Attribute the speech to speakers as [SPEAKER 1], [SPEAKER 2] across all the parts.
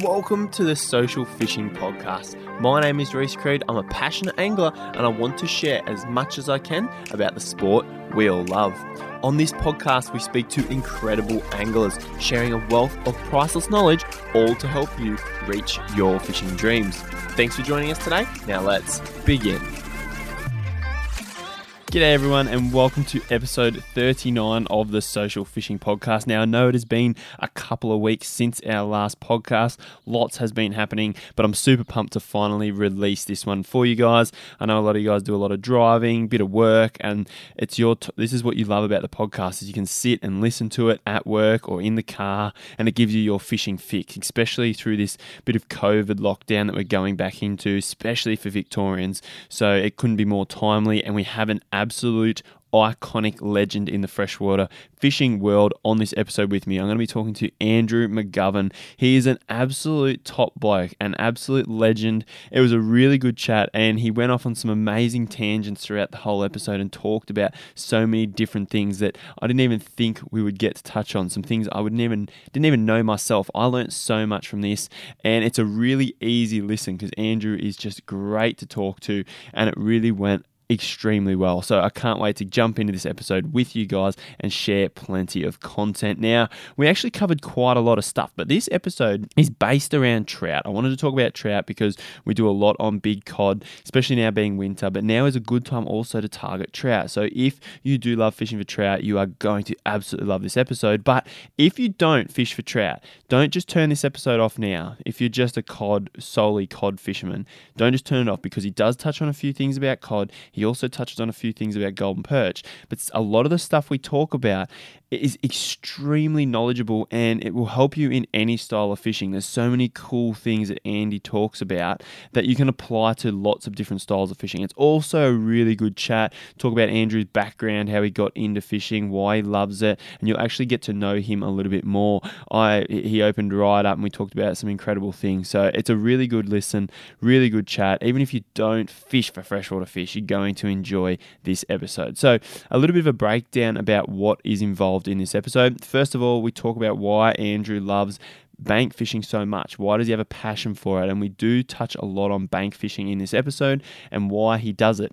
[SPEAKER 1] Welcome to the Social Fishing Podcast. My name is Reese Creed. I'm a passionate angler and I want to share as much as I can about the sport we all love. On this podcast, we speak to incredible anglers, sharing a wealth of priceless knowledge, all to help you reach your fishing dreams. Thanks for joining us today. Now let's begin. G'day, everyone, and welcome to episode 39 of the Social Fishing Podcast. Now, I know it has been a couple of weeks since our last podcast. Lots has been happening, but I'm super pumped to finally release this one for you guys. I know a lot of you guys do a lot of driving, bit of work, and it's your. T- this is what you love about the podcast is you can sit and listen to it at work or in the car, and it gives you your fishing fix, especially through this bit of COVID lockdown that we're going back into, especially for Victorians. So it couldn't be more timely, and we have an absolute iconic legend in the freshwater fishing world on this episode with me. I'm going to be talking to Andrew McGovern. He is an absolute top bloke, an absolute legend. It was a really good chat, and he went off on some amazing tangents throughout the whole episode and talked about so many different things that I didn't even think we would get to touch on. Some things I wouldn't even didn't even know myself. I learned so much from this, and it's a really easy listen because Andrew is just great to talk to, and it really went extremely well. So I can't wait to jump into this episode with you guys and share plenty of content. Now, we actually covered quite a lot of stuff, but this episode is based around trout. I wanted to talk about trout because we do a lot on big cod, especially now being winter, but now is a good time also to target trout. So if you do love fishing for trout, you are going to absolutely love this episode. But if you don't fish for trout, don't just turn this episode off now. If you're just a cod, solely cod fisherman, don't just turn it off because he does touch on a few things about cod. He he also touches on a few things about golden perch, but a lot of the stuff we talk about is extremely knowledgeable and it will help you in any style of fishing. There's so many cool things that Andy talks about that you can apply to lots of different styles of fishing. It's also a really good chat. Talk about Andrew's background, how he got into fishing, why he loves it, and you'll actually get to know him a little bit more. I he opened right up and we talked about some incredible things. So it's a really good listen, really good chat. Even if you don't fish for freshwater fish, you're going going to enjoy this episode. So, a little bit of a breakdown about what is involved in this episode. First of all, we talk about why Andrew loves bank fishing so much? Why does he have a passion for it? And we do touch a lot on bank fishing in this episode and why he does it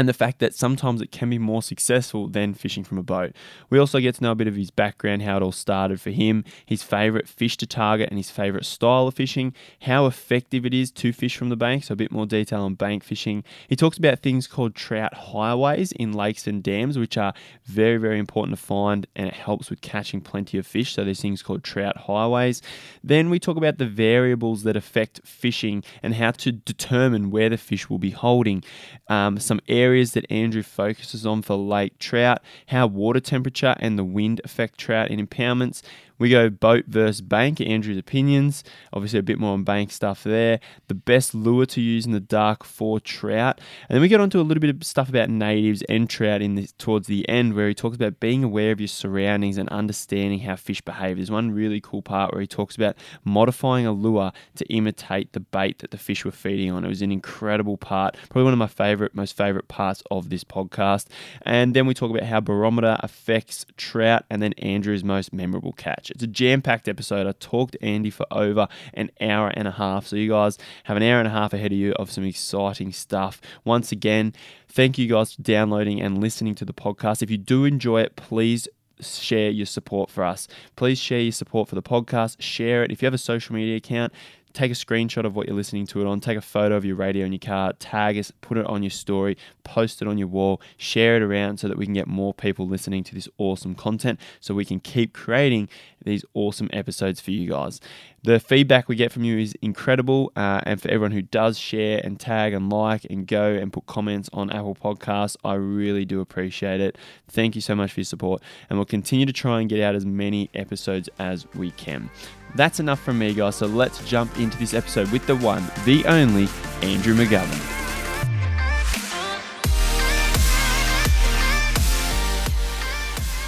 [SPEAKER 1] and the fact that sometimes it can be more successful than fishing from a boat. We also get to know a bit of his background, how it all started for him, his favourite fish to target, and his favourite style of fishing, how effective it is to fish from the bank, so a bit more detail on bank fishing. He talks about things called trout highways in lakes and dams, which are very, very important to find, and it helps with catching plenty of fish, so there's things called trout highways. Then we talk about the variables that affect fishing and how to determine where the fish will be holding. Um, some areas areas that Andrew focuses on for lake trout, how water temperature and the wind affect trout in impoundments, we go boat versus bank, Andrew's opinions. Obviously, a bit more on bank stuff there. The best lure to use in the dark for trout. And then we get onto a little bit of stuff about natives and trout in this, towards the end, where he talks about being aware of your surroundings and understanding how fish behave. There's one really cool part where he talks about modifying a lure to imitate the bait that the fish were feeding on. It was an incredible part, probably one of my favorite, most favorite parts of this podcast. And then we talk about how barometer affects trout, and then Andrew's most memorable catch. It's a jam packed episode. I talked to Andy for over an hour and a half. So you guys have an hour and a half ahead of you of some exciting stuff. Once again, thank you guys for downloading and listening to the podcast. If you do enjoy it, please share your support for us. Please share your support for the podcast. Share it. If you have a social media account, take a screenshot of what you're listening to it on, take a photo of your radio in your car, tag us, put it on your story, post it on your wall, share it around so that we can get more people listening to this awesome content so we can keep creating these awesome episodes for you guys. The feedback we get from you is incredible, uh, and for everyone who does share and tag and like and go and put comments on Apple Podcasts, I really do appreciate it. Thank you so much for your support, and we'll continue to try and get out as many episodes as we can. That's enough from me, guys. So let's jump into this episode with the one, the only Andrew McGovern.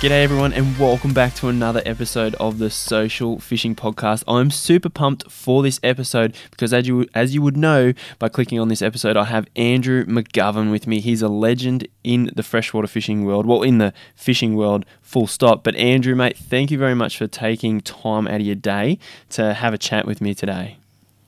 [SPEAKER 1] G'day, everyone, and welcome back to another episode of the Social Fishing Podcast. I'm super pumped for this episode because, as you as you would know by clicking on this episode, I have Andrew McGovern with me. He's a legend in the freshwater fishing world, well, in the fishing world, full stop. But Andrew, mate, thank you very much for taking time out of your day to have a chat with me today.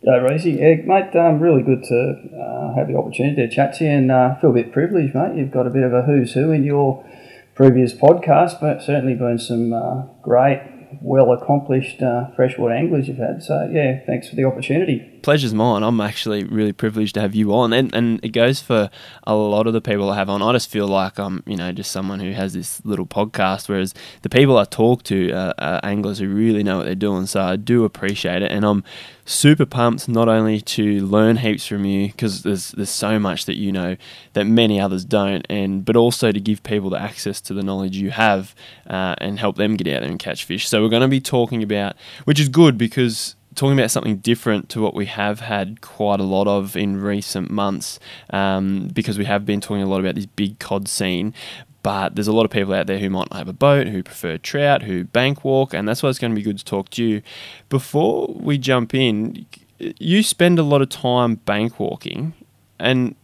[SPEAKER 2] Yeah, Racy. Yeah, mate, um, really good to uh, have the opportunity to chat to you and uh, feel a bit privileged, mate. You've got a bit of a who's who in your previous podcast, but certainly been some uh, great, well accomplished uh, freshwater anglers you've had. So, yeah, thanks for the opportunity
[SPEAKER 1] pleasure's mine. I'm actually really privileged to have you on, and and it goes for a lot of the people I have on. I just feel like I'm, you know, just someone who has this little podcast, whereas the people I talk to are, are anglers who really know what they're doing. So I do appreciate it, and I'm super pumped not only to learn heaps from you because there's there's so much that you know that many others don't, and but also to give people the access to the knowledge you have uh, and help them get out there and catch fish. So we're going to be talking about, which is good because talking about something different to what we have had quite a lot of in recent months um, because we have been talking a lot about this big cod scene. But there's a lot of people out there who might not have a boat, who prefer trout, who bank walk, and that's why it's going to be good to talk to you. Before we jump in, you spend a lot of time bank walking, and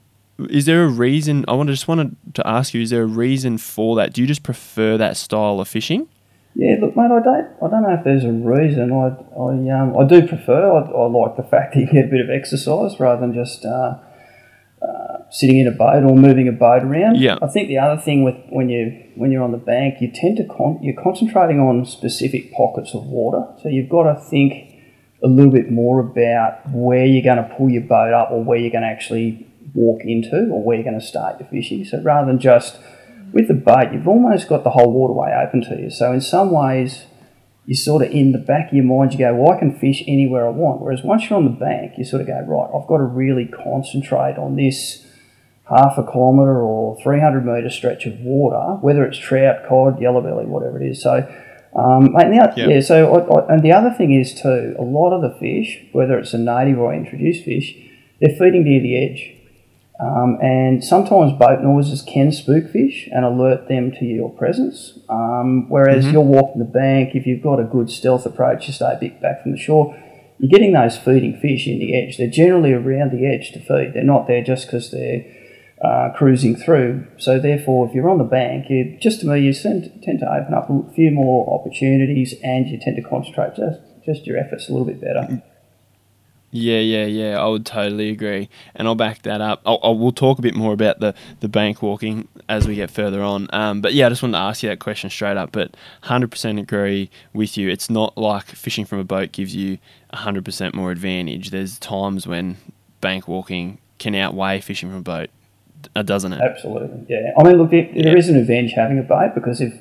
[SPEAKER 1] is there a reason? I want to just wanted to ask you: Is there a reason for that? Do you just prefer that style of fishing?
[SPEAKER 2] Yeah, look, mate, I don't, I don't know if there's a reason. I, I, um, I do prefer. I, I like the fact that you get a bit of exercise rather than just uh, uh, sitting in a boat or moving a boat around.
[SPEAKER 1] Yeah.
[SPEAKER 2] I think the other thing with when you when you're on the bank, you tend to con- you're concentrating on specific pockets of water. So you've got to think a little bit more about where you're going to pull your boat up or where you're going to actually walk into or where you're going to start your fishing. So rather than just with the boat, you've almost got the whole waterway open to you. So in some ways, you sort of in the back of your mind, you go, well, I can fish anywhere I want. Whereas once you're on the bank, you sort of go, right, I've got to really concentrate on this half a kilometre or 300 metre stretch of water, whether it's trout, cod, yellow belly, whatever it is. So, um, and the, yep. yeah, so I, I, and the other thing is too, a lot of the fish, whether it's a native or introduced fish, they're feeding near the edge. Um, and sometimes boat noises can spook fish and alert them to your presence. Um, whereas mm-hmm. you're walking the bank, if you've got a good stealth approach, you stay a bit back from the shore, you're getting those feeding fish in the edge. They're generally around the edge to feed. They're not there just because they're uh, cruising through. So therefore, if you're on the bank, you, just to me, you tend, tend to open up a few more opportunities and you tend to concentrate just, just your efforts a little bit better.
[SPEAKER 1] Yeah, yeah, yeah. I would totally agree, and I'll back that up. I'll, I'll, we'll talk a bit more about the, the bank walking as we get further on. Um, but yeah, I just wanted to ask you that question straight up. But hundred percent agree with you. It's not like fishing from a boat gives you hundred percent more advantage. There's times when bank walking can outweigh fishing from a boat, uh, doesn't it?
[SPEAKER 2] Absolutely. Yeah. I mean, look, there, yeah. there is an advantage having a boat because if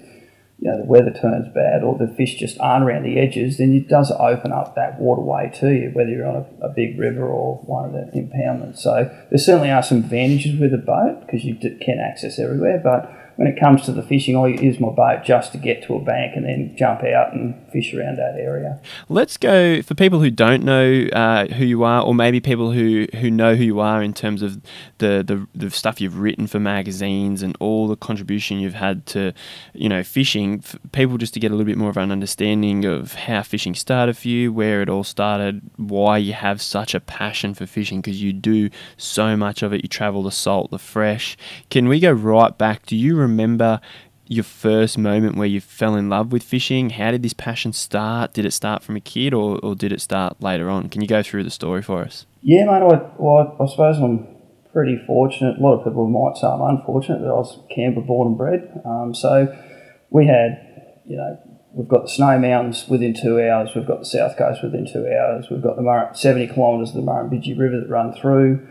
[SPEAKER 2] you know, the weather turns bad or the fish just aren't around the edges, then it does open up that waterway to you, whether you're on a, a big river or one of the impoundments. So there certainly are some advantages with a boat because you can access everywhere, but when it comes to the fishing, I use my boat just to get to a bank and then jump out and fish around that area.
[SPEAKER 1] Let's go for people who don't know uh, who you are, or maybe people who, who know who you are in terms of the, the, the stuff you've written for magazines and all the contribution you've had to, you know, fishing. people just to get a little bit more of an understanding of how fishing started for you, where it all started, why you have such a passion for fishing because you do so much of it. You travel the salt, the fresh. Can we go right back? Do you remember? Remember your first moment where you fell in love with fishing? How did this passion start? Did it start from a kid or, or did it start later on? Can you go through the story for us?
[SPEAKER 2] Yeah, mate. I, well, I suppose I'm pretty fortunate. A lot of people might say I'm unfortunate that I was Canberra born and bred. Um, so we had, you know, we've got the Snow Mountains within two hours. We've got the South Coast within two hours. We've got the Mur- 70 kilometres of the Murrumbidgee River that run through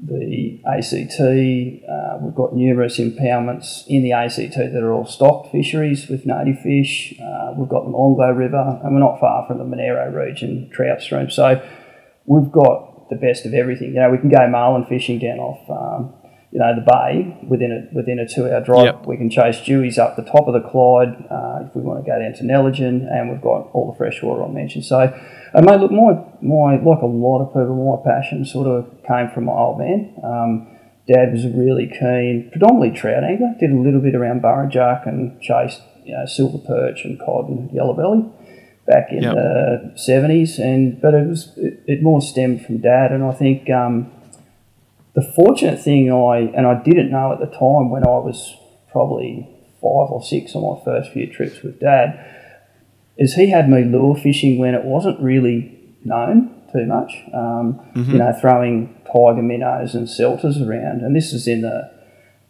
[SPEAKER 2] the ACT. Uh, we've got numerous impoundments in the ACT that are all stocked fisheries with native fish. Uh, we've got the Onglo River, and we're not far from the Monaro region trout stream. So we've got the best of everything. You know, we can go marlin fishing down off. Um, you know the bay within a within a two hour drive. Yep. We can chase jewies up the top of the Clyde uh, if we want to go down to Nelligen, and we've got all the fresh water I mentioned. So and mate, look, my, my, like a lot of people, my passion sort of came from my old man. Um, Dad was really keen, predominantly trout angler, did a little bit around Burrinjuck and chased you know silver perch and cod and yellow belly back in
[SPEAKER 1] Yep.
[SPEAKER 2] the seventies, and but it was it, it more stemmed from dad, and I think um, the fortunate thing I and I didn't know at the time when I was probably five or six on my first few trips with dad is he had me lure fishing when it wasn't really known too much. Um, You know, throwing tiger minnows and Celtas around, and this is in the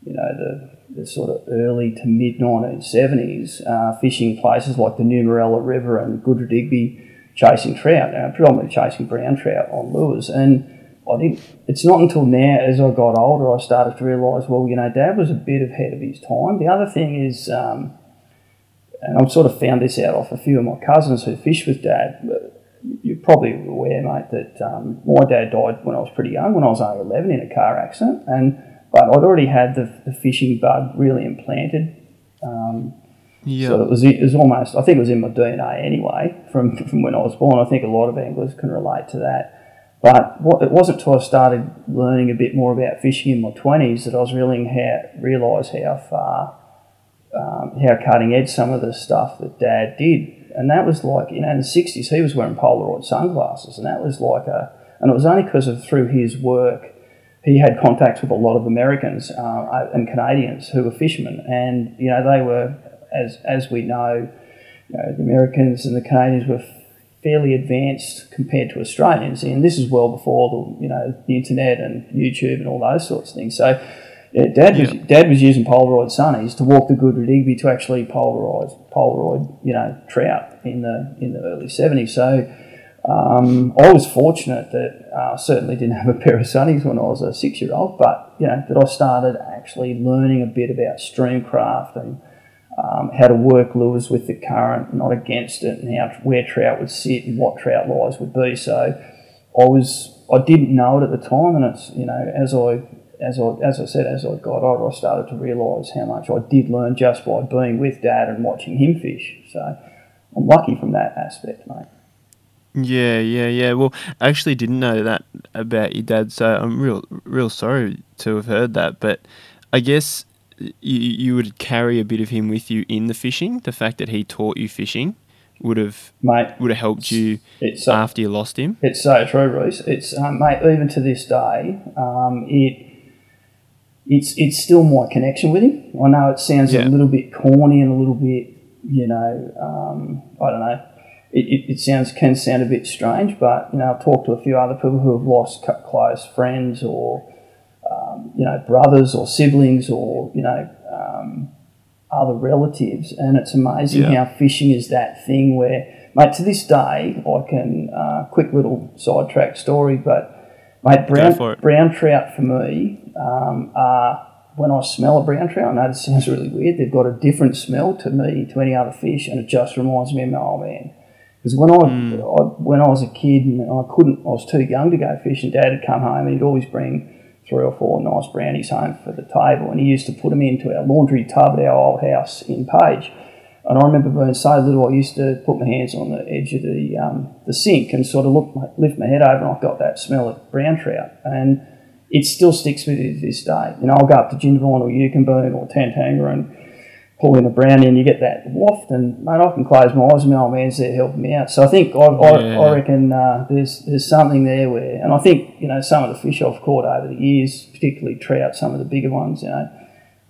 [SPEAKER 2] you know the, the sort of early to mid 1970s, uh, fishing places like the Numeralla River and Goodradigbee, chasing trout, uh, predominantly chasing brown trout on lures. And I think it's not until now, as I got older, I started to realise, well, you know, Dad was a bit ahead of his time. The other thing is, um, and I've sort of found this out off a few of my cousins who fish with Dad. You're probably aware, mate, that um, my dad died when I was pretty young, when I was only 11 in a car accident, and but I'd already had the, the fishing bug really implanted. Um,
[SPEAKER 1] Yeah.
[SPEAKER 2] so it was, it was almost, I think it was in my DNA anyway from, from when I was born. I think a lot of anglers can relate to that. But what, it wasn't until I started learning a bit more about fishing in my 20s that I was really how, realised how far, um, how cutting edge some of the stuff that Dad did. And that was like, you know, in the 60s, he was wearing Polaroid sunglasses. And that was like a, and it was only because of through his work, he had contacts with a lot of Americans uh, and Canadians who were fishermen. And, you know, they were, as, as we know, you know, the Americans and the Canadians were fairly advanced compared to Australians, and this is well before the you know the internet and YouTube and all those sorts of things. So, yeah, Dad was
[SPEAKER 1] Yeah.
[SPEAKER 2] Dad was using Polaroid sunnies to walk the Goodradigbee to actually polarize Polaroid you know trout in the in the early seventies. So. Um, I was fortunate that uh, certainly didn't have a pair of sunnies when I was a six-year-old, but you know that I started actually learning a bit about streamcraft and um, how to work lures with the current, not against it, and how where trout would sit and what trout lies would be. So I was I didn't know it at the time, and it's you know as I as I as I said as I got older, I started to realise how much I did learn just by being with Dad and watching him fish. So I'm lucky from that aspect, mate.
[SPEAKER 1] Yeah, yeah, yeah. Well, I actually didn't know that about your dad, so I'm real, real sorry to have heard that. But I guess you, you would carry a bit of him with you in the fishing. The fact that he taught you fishing would have
[SPEAKER 2] Mate,
[SPEAKER 1] would have helped you
[SPEAKER 2] it's so,
[SPEAKER 1] after you lost him.
[SPEAKER 2] It's so true, Reese. It's um, mate, even to this day, um, it it's it's still my connection with him. I know it sounds
[SPEAKER 1] Yeah.
[SPEAKER 2] a little bit corny and a little bit, you know, um, I don't know. It, it, it sounds can sound a bit strange, but you know, I've talked to a few other people who have lost c- close friends or um, you know brothers or siblings or you know um, other relatives, and it's amazing
[SPEAKER 1] Yeah.
[SPEAKER 2] how fishing is that thing where, mate, to this day, I can uh, quick little sidetrack story, but mate, brown brown trout for me um, are when I smell a brown trout. I know this sounds really weird. They've got a different smell to me to any other fish, and it just reminds me of my old man. Because when I, I when I was a kid and I couldn't, I was too young to go fishing. Dad would come home and he'd always bring three or four nice brownies home for the table, and he used to put them into our laundry tub at our old house in Page. And I remember being so little, I used to put my hands on the edge of the um, the sink and sort of look, my, lift my head over, and I got that smell of brown trout, and it still sticks with me to this day. You know, I'll go up to Jindabyne or Eucumbene or Tantangara and pull in a brownie, and you get that waft, and mate, I can close my eyes, and my old man's there helping me out. So I think I, I,
[SPEAKER 1] Yeah.
[SPEAKER 2] I reckon uh, there's there's something there where, and I think you know some of the fish I've caught over the years, particularly trout, some of the bigger ones, you know.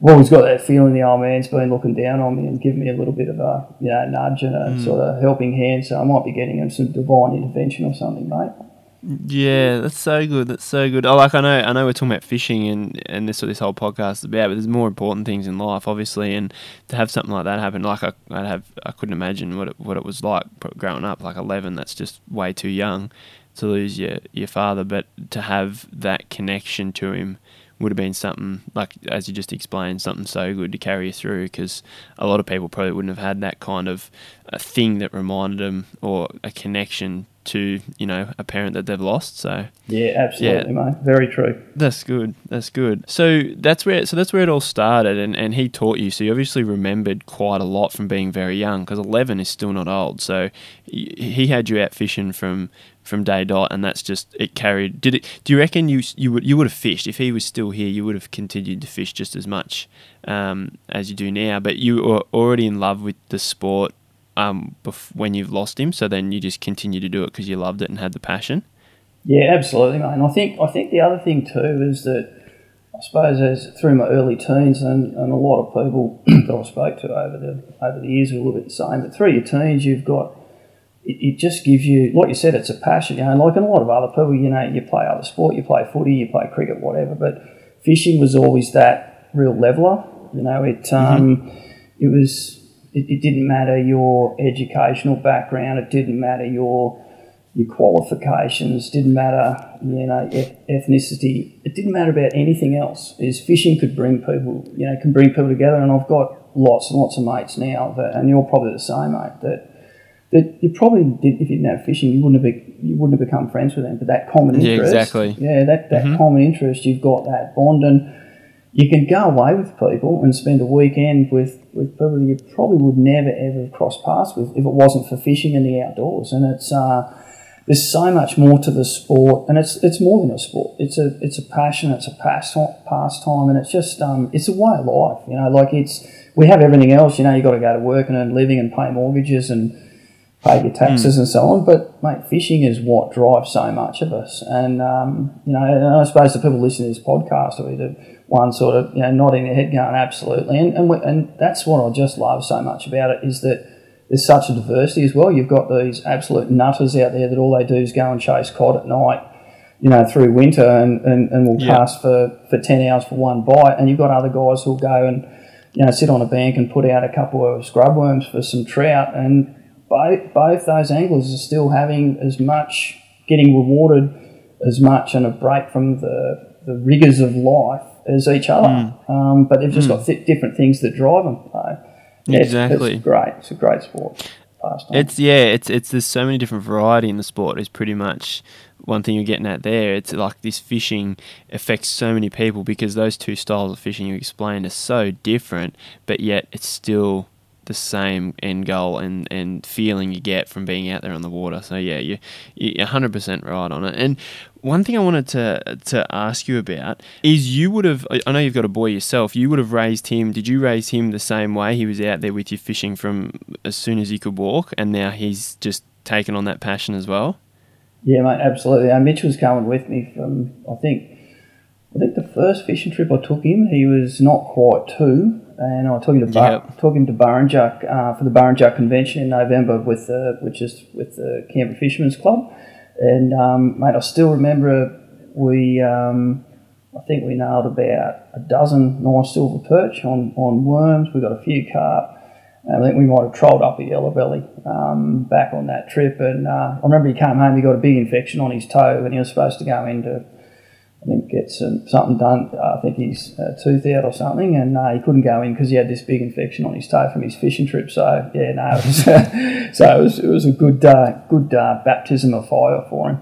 [SPEAKER 2] I've always got that feeling the old man's been looking down on me and giving me a little bit of a you know nudge and a mm. sort of helping hand. So I might be getting him some divine intervention or something, mate.
[SPEAKER 1] Yeah, that's so good. That's so good. Oh, like I know, I know we're talking about fishing and and this what this whole podcast is about, but there's more important things in life, obviously. And to have something like that happen, like I, I'd have, I couldn't imagine what it, what it was like growing up. Like 11, that's just way too young to lose your your father. But to have that connection to him would have been something like as you just explained, something so good to carry you through. Because a lot of people probably wouldn't have had that kind of a thing that reminded them or a connection to you know a parent that they've lost. So
[SPEAKER 2] Yeah, absolutely, mate. Very true.
[SPEAKER 1] that's good. That's good. So that's where so that's where it all started, and, and he taught you. So you obviously remembered quite a lot from being very young, because eleven is still not old. So he, he had you out fishing from from day dot, and that's just it carried. Did it? Do you reckon you you would you would have fished if he was still here? You would have continued to fish just as much um, as you do now, but you were already in love with the sport um, bef- when you've lost him. So then you just continue to do it because you loved it and had the passion.
[SPEAKER 2] Yeah, absolutely, mate. And I think I think the other thing too is that I suppose as through my early teens and, and a lot of people that I spoke to over the over the years are a little bit the same. But through your teens, you've got it, it just gives you, like you said, it's a passion. You know, like in a lot of other people, you know, you play other sport, you play footy, you play cricket, whatever. But fishing was always that real leveler. You know, it um, it was. It, it didn't matter your educational background. It didn't matter your your qualifications, didn't matter, you know, eth- ethnicity. It didn't matter about anything else. Is fishing could bring people, you know, can bring people together. And I've got lots and lots of mates now, that, and you're probably the same, mate. That that you probably did if you didn't have fishing, you wouldn't have be, you wouldn't have become friends with them. But that common interest, Yeah,
[SPEAKER 1] exactly.
[SPEAKER 2] yeah, that that mm-hmm. common interest, you've got that bond, and you can go away with people and spend a weekend with, with people you probably would never ever cross paths with if it wasn't for fishing in the outdoors. And it's uh, there's so much more to the sport, and it's it's more than a sport. It's a it's a passion, it's a past pastime, and it's just um, it's a way of life. You know, like it's we have everything else. You know, you got to go to work and earn living and pay mortgages and pay your taxes and so on. But mate, fishing is what drives so much of us. And um, you know, and I suppose the people listening to this podcast are either one sort of you know nodding their head, going absolutely, and and, we, and that's what I just love so much about it is that there's such a diversity as well. You've got these absolute nutters out there that all they do is go and chase cod at night. You know, through winter and, and, and will
[SPEAKER 1] Yeah.
[SPEAKER 2] cast for, for 10 hours for one bite. And you've got other guys who'll go and, you know, sit on a bank and put out a couple of scrub worms for some trout. And both, both those anglers are still having as much, getting rewarded as much and a break from the, the rigours of life as each other. Um, but they've just got th- different things that drive them. So, yeah, it's-
[SPEAKER 1] Exactly.
[SPEAKER 2] It's, great. It's a great sport. Pastime.
[SPEAKER 1] It's yeah, it's it's there's so many different variety in the sport. Is pretty much one thing you're getting at there. It's like this fishing affects so many people because those two styles of fishing you explained are so different, but yet it's still the same end goal and, and feeling you get from being out there on the water. So yeah, you you're 100% right on it. And one thing I wanted to to ask you about is you would have I know you've got a boy yourself. You would have raised him. Did you raise him the same way? He was out there with you fishing from as soon as he could walk, and now he's just taken on that passion as well.
[SPEAKER 2] Yeah, mate, absolutely. Uh, Mitch was coming with me from, I think, I think the first fishing trip I took him, he was not quite two, and I took him to Bar-
[SPEAKER 1] Yep.
[SPEAKER 2] him to Burrinjuck uh, for the Burrinjuck convention in November with the, which is with the Canberra Fishermen's Club, and um, mate, I still remember we, um, I think we nailed about a dozen nice silver perch on on worms. We got a few carp. I think we might have trolled up a yellow belly um, back on that trip. And uh, I remember he came home, he got a big infection on his toe, and he was supposed to go into, I think, get some, something done. I think his uh, tooth out or something, and uh, he couldn't go in because he had this big infection on his toe from his fishing trip. So yeah, no, it was, so it was, it was a good, uh, good uh, baptism of fire for him.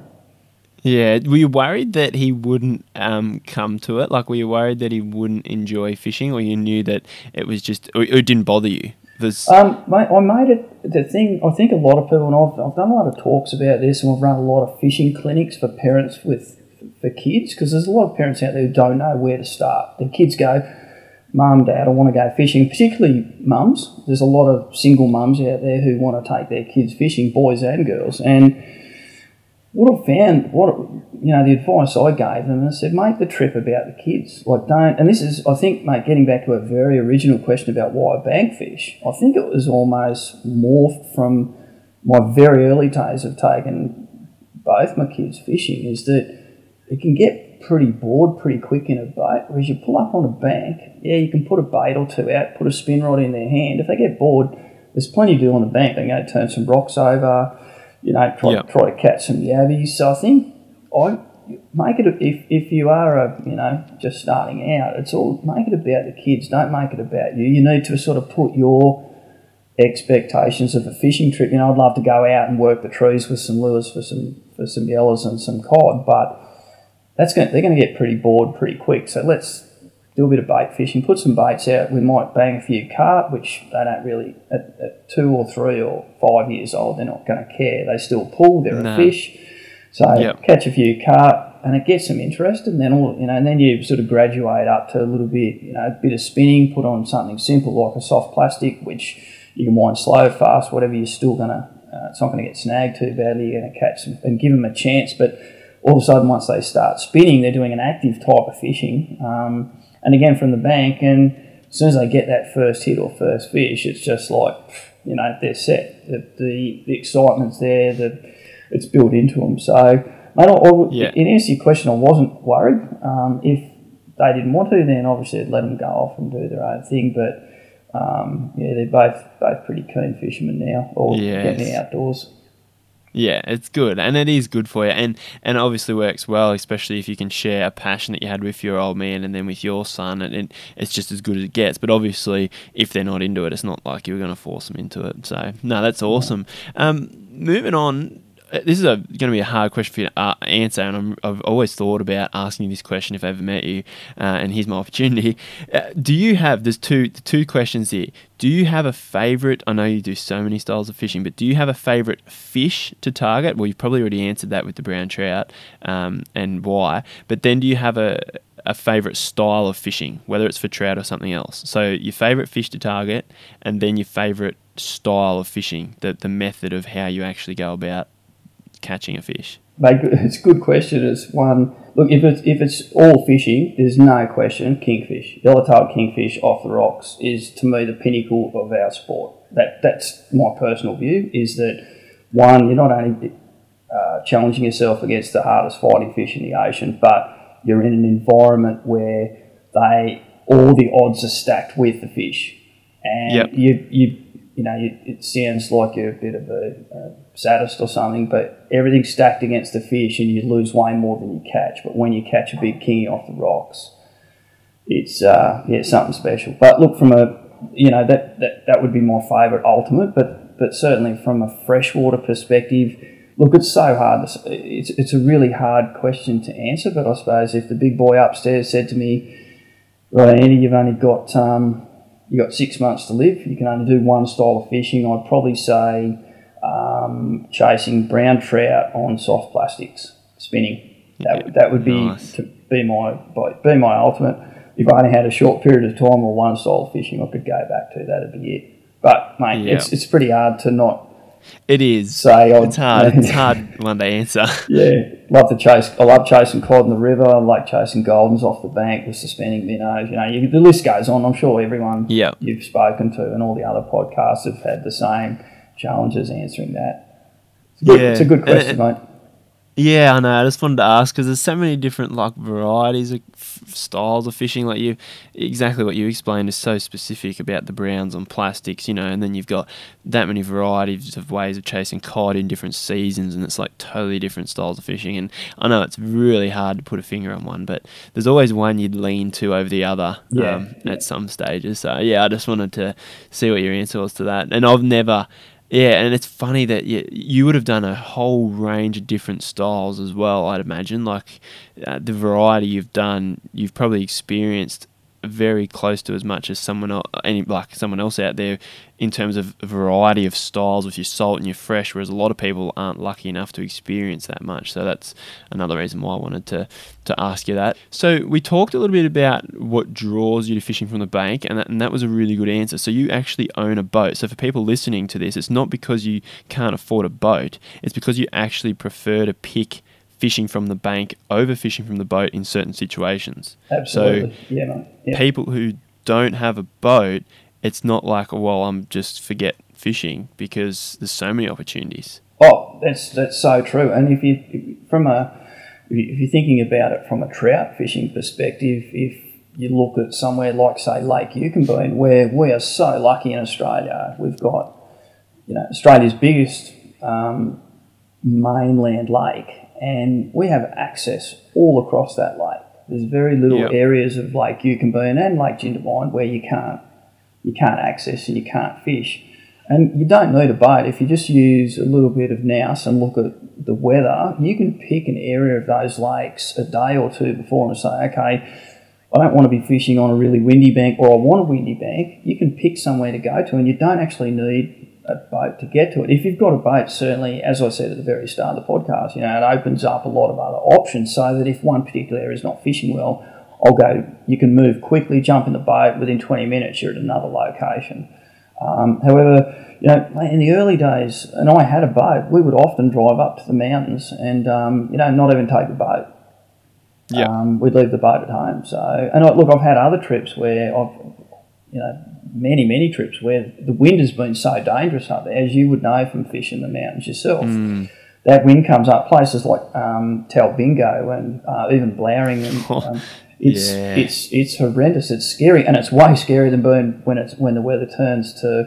[SPEAKER 1] Yeah, were you worried that he wouldn't um, come to it? Like, were you worried that he wouldn't enjoy fishing, or you knew that it was just, or it didn't bother you? There's-
[SPEAKER 2] Um, mate, I made it the thing. I think a lot of people, and I've, I've done a lot of talks about this, and we've run a lot of fishing clinics for parents with for kids because there's a lot of parents out there who don't know where to start. The kids go, "Mum, Dad, I want to go fishing." Particularly mums. There's a lot of single mums out there who want to take their kids fishing, boys and girls, and what I found, what you know, the advice I gave them, I said, make the trip about the kids. Like, don't. And this is, I think, mate, getting back to a very original question about why I bank fish. I think it was almost morphed from my very early days of taking both my kids fishing. Is that it can get pretty bored pretty quick in a boat. Whereas you pull up on a bank, yeah, you can put a bait or two out, put a spin rod in their hand. If they get bored, there's plenty to do on the bank. They can go turn some rocks over you know, try,
[SPEAKER 1] Yep.
[SPEAKER 2] try to catch some yabbies. So I think I make it if, if you are a you know just starting out, it's all make it about the kids. Don't make it about you. You need to sort of put your expectations of a fishing trip. You know, I'd love to go out and work the trees with some lures for some for some yellows and some cod, but that's going they're going to get pretty bored pretty quick. So let's do a bit of bait fishing, put some baits out. We might bang a few carp, which they don't really at, at two or three or five years old. They're not going to care. They still pull. They're
[SPEAKER 1] No.
[SPEAKER 2] a fish. So
[SPEAKER 1] Yep.
[SPEAKER 2] catch a few carp, and it gets them interested. And then all you know, and then you sort of graduate up to a little bit, you know, a bit of spinning. Put on something simple like a soft plastic, which you can wind slow, fast, whatever. You're still gonna. Uh, it's not going to get snagged too badly. You're going to catch them and give them a chance. But all of a sudden, once they start spinning, they're doing an active type of fishing. Um, and again from the bank, and as soon as they get that first hit or first fish, it's just like you know they're set. The the, the excitement's there. The it's built into them. So, mate, I,
[SPEAKER 1] Yeah.
[SPEAKER 2] in answer to your question, I wasn't worried. Um, if they didn't want to, then obviously I'd let them go off and do their own thing. But um, yeah, they're both both pretty keen fishermen now, or getting
[SPEAKER 1] Yes.
[SPEAKER 2] the outdoors.
[SPEAKER 1] Yeah, it's good, and it is good for you, and and obviously works well, especially if you can share a passion that you had with your old man and then with your son, and, it's just as good as it gets. But obviously, if they're not into it, it's not like you're going to force them into it. So no, that's awesome. Um, moving on. Uh, This is going to be a hard question for you to uh, answer, and I'm, I've always thought about asking you this question if I ever met you, uh, and here's my opportunity. Uh, do you have? There's two two questions here. Do you have a favorite? I know you do so many styles of fishing, but do you have a favorite fish to target? Well, you've probably already answered that with the brown trout, um, and why. But then, do you have a a favorite style of fishing, whether it's for trout or something else? So your favorite fish to target, and then your favorite style of fishing, the the method of how you actually go about catching a fish.
[SPEAKER 2] Mate, it's a good question. It's one. Look, if it's if it's all fishing, there's no question. Kingfish, yellow-tailed kingfish off the rocks is to me the pinnacle of our sport. That that's my personal view. Is that one? You're not only uh, challenging yourself against the hardest fighting fish in the ocean, but you're in an environment where they all the odds are stacked with the fish, and
[SPEAKER 1] Yep.
[SPEAKER 2] you you you know you, it sounds like you're a bit of a, a sadist or something, but everything's stacked against the fish, and you lose way more than you catch. But when you catch a big kingy off the rocks, it's uh, yeah something special. But look, from a you know that that, that would be my favourite ultimate, but but certainly from a freshwater perspective, look, it's so hard. It's it's a really hard question to answer. But I suppose if the big boy upstairs said to me, "Right, Andy, you've only got um, you got six months to live. You can only do one style of fishing," I'd probably say um, chasing brown trout on soft plastics, spinning. That, would that would be
[SPEAKER 1] Nice.
[SPEAKER 2] to be my be my ultimate. If I only had a short period of time or one style of fishing, I could go back to that'd be it. But mate,
[SPEAKER 1] Yeah.
[SPEAKER 2] it's it's pretty hard to not
[SPEAKER 1] It is.
[SPEAKER 2] say. I'd-
[SPEAKER 1] It's hard. It's hard one to answer.
[SPEAKER 2] yeah, love to chase. I love chasing cod in the river. I like chasing goldens off the bank with suspending minnows. You know, you, the list goes on. I'm sure everyone
[SPEAKER 1] Yeah.
[SPEAKER 2] you've spoken to and all the other podcasts have had the same challenges answering that. It's a good,
[SPEAKER 1] Yeah.
[SPEAKER 2] it's a good question, mate.
[SPEAKER 1] Yeah, I know. I just wanted to ask because there's so many different like varieties of f- styles of fishing. Like you, exactly what you explained is so specific about the browns on plastics, you know. And then you've got that many varieties of ways of chasing cod in different seasons, and it's like totally different styles of fishing. And I know it's really hard to put a finger on one, but there's always one you'd lean to over the other
[SPEAKER 2] Yeah,
[SPEAKER 1] um,
[SPEAKER 2] yeah.
[SPEAKER 1] at some stages. So yeah, I just wanted to see what your answer was to that. And I've never. Yeah, and it's funny that you, you would have done a whole range of different styles as well, I'd imagine. Like uh, the variety you've done, you've probably experienced very close to as much as someone else, any like someone else out there in terms of variety of styles with your salt and your fresh, whereas a lot of people aren't lucky enough to experience that much. So that's another reason why I wanted to to ask you that. So we talked a little bit about what draws you to fishing from the bank, and that, and that was a really good answer. So you actually own a boat. So for people listening to this, it's not because you can't afford a boat; it's because you actually prefer to pick fishing from the bank overfishing from the boat in certain situations.
[SPEAKER 2] Absolutely. yeah. Yeah.
[SPEAKER 1] People who don't have a boat, it's not like, well, I'm just forget fishing because there's so many opportunities.
[SPEAKER 2] Oh, that's that's so true. And if you from a if you- if you're thinking about it from a trout fishing perspective, if you look at somewhere like say Lake Eucumbene, where we are so lucky in Australia, we've got you know Australia's biggest um, mainland lake, and we have access all across that lake. There's very little
[SPEAKER 1] Yep.
[SPEAKER 2] areas of Lake Eucumbene and Lake Jindabyne where you can't you can't access and you can't fish. And you don't need a boat. If you just use a little bit of nous and look at the weather, you can pick an area of those lakes a day or two before and say, okay, I don't want to be fishing on a really windy bank or I want a windy bank. You can pick somewhere to go to and you don't actually need a boat to get to it. If you've got a boat, certainly, as I said at the very start of the podcast, you know, it opens up a lot of other options so that if one particular area is not fishing well, I'll go, you can move quickly, jump in the boat, within 20 minutes you're at another location. Um, however, you know, in the early days, and I had a boat, we would often drive up to the mountains and, um, you know, not even take the boat.
[SPEAKER 1] Yeah.
[SPEAKER 2] Um, we'd leave the boat at home. So, and I, look, I've had other trips where I've, you know, many, many trips where the wind has been so dangerous up there, as you would know from fishing the mountains yourself.
[SPEAKER 1] Mm.
[SPEAKER 2] That wind comes up places like um, Talbingo and uh, even Blowering and um, it's
[SPEAKER 1] Yeah.
[SPEAKER 2] it's it's horrendous. It's scary, and it's way scarier than being when it's when the weather turns to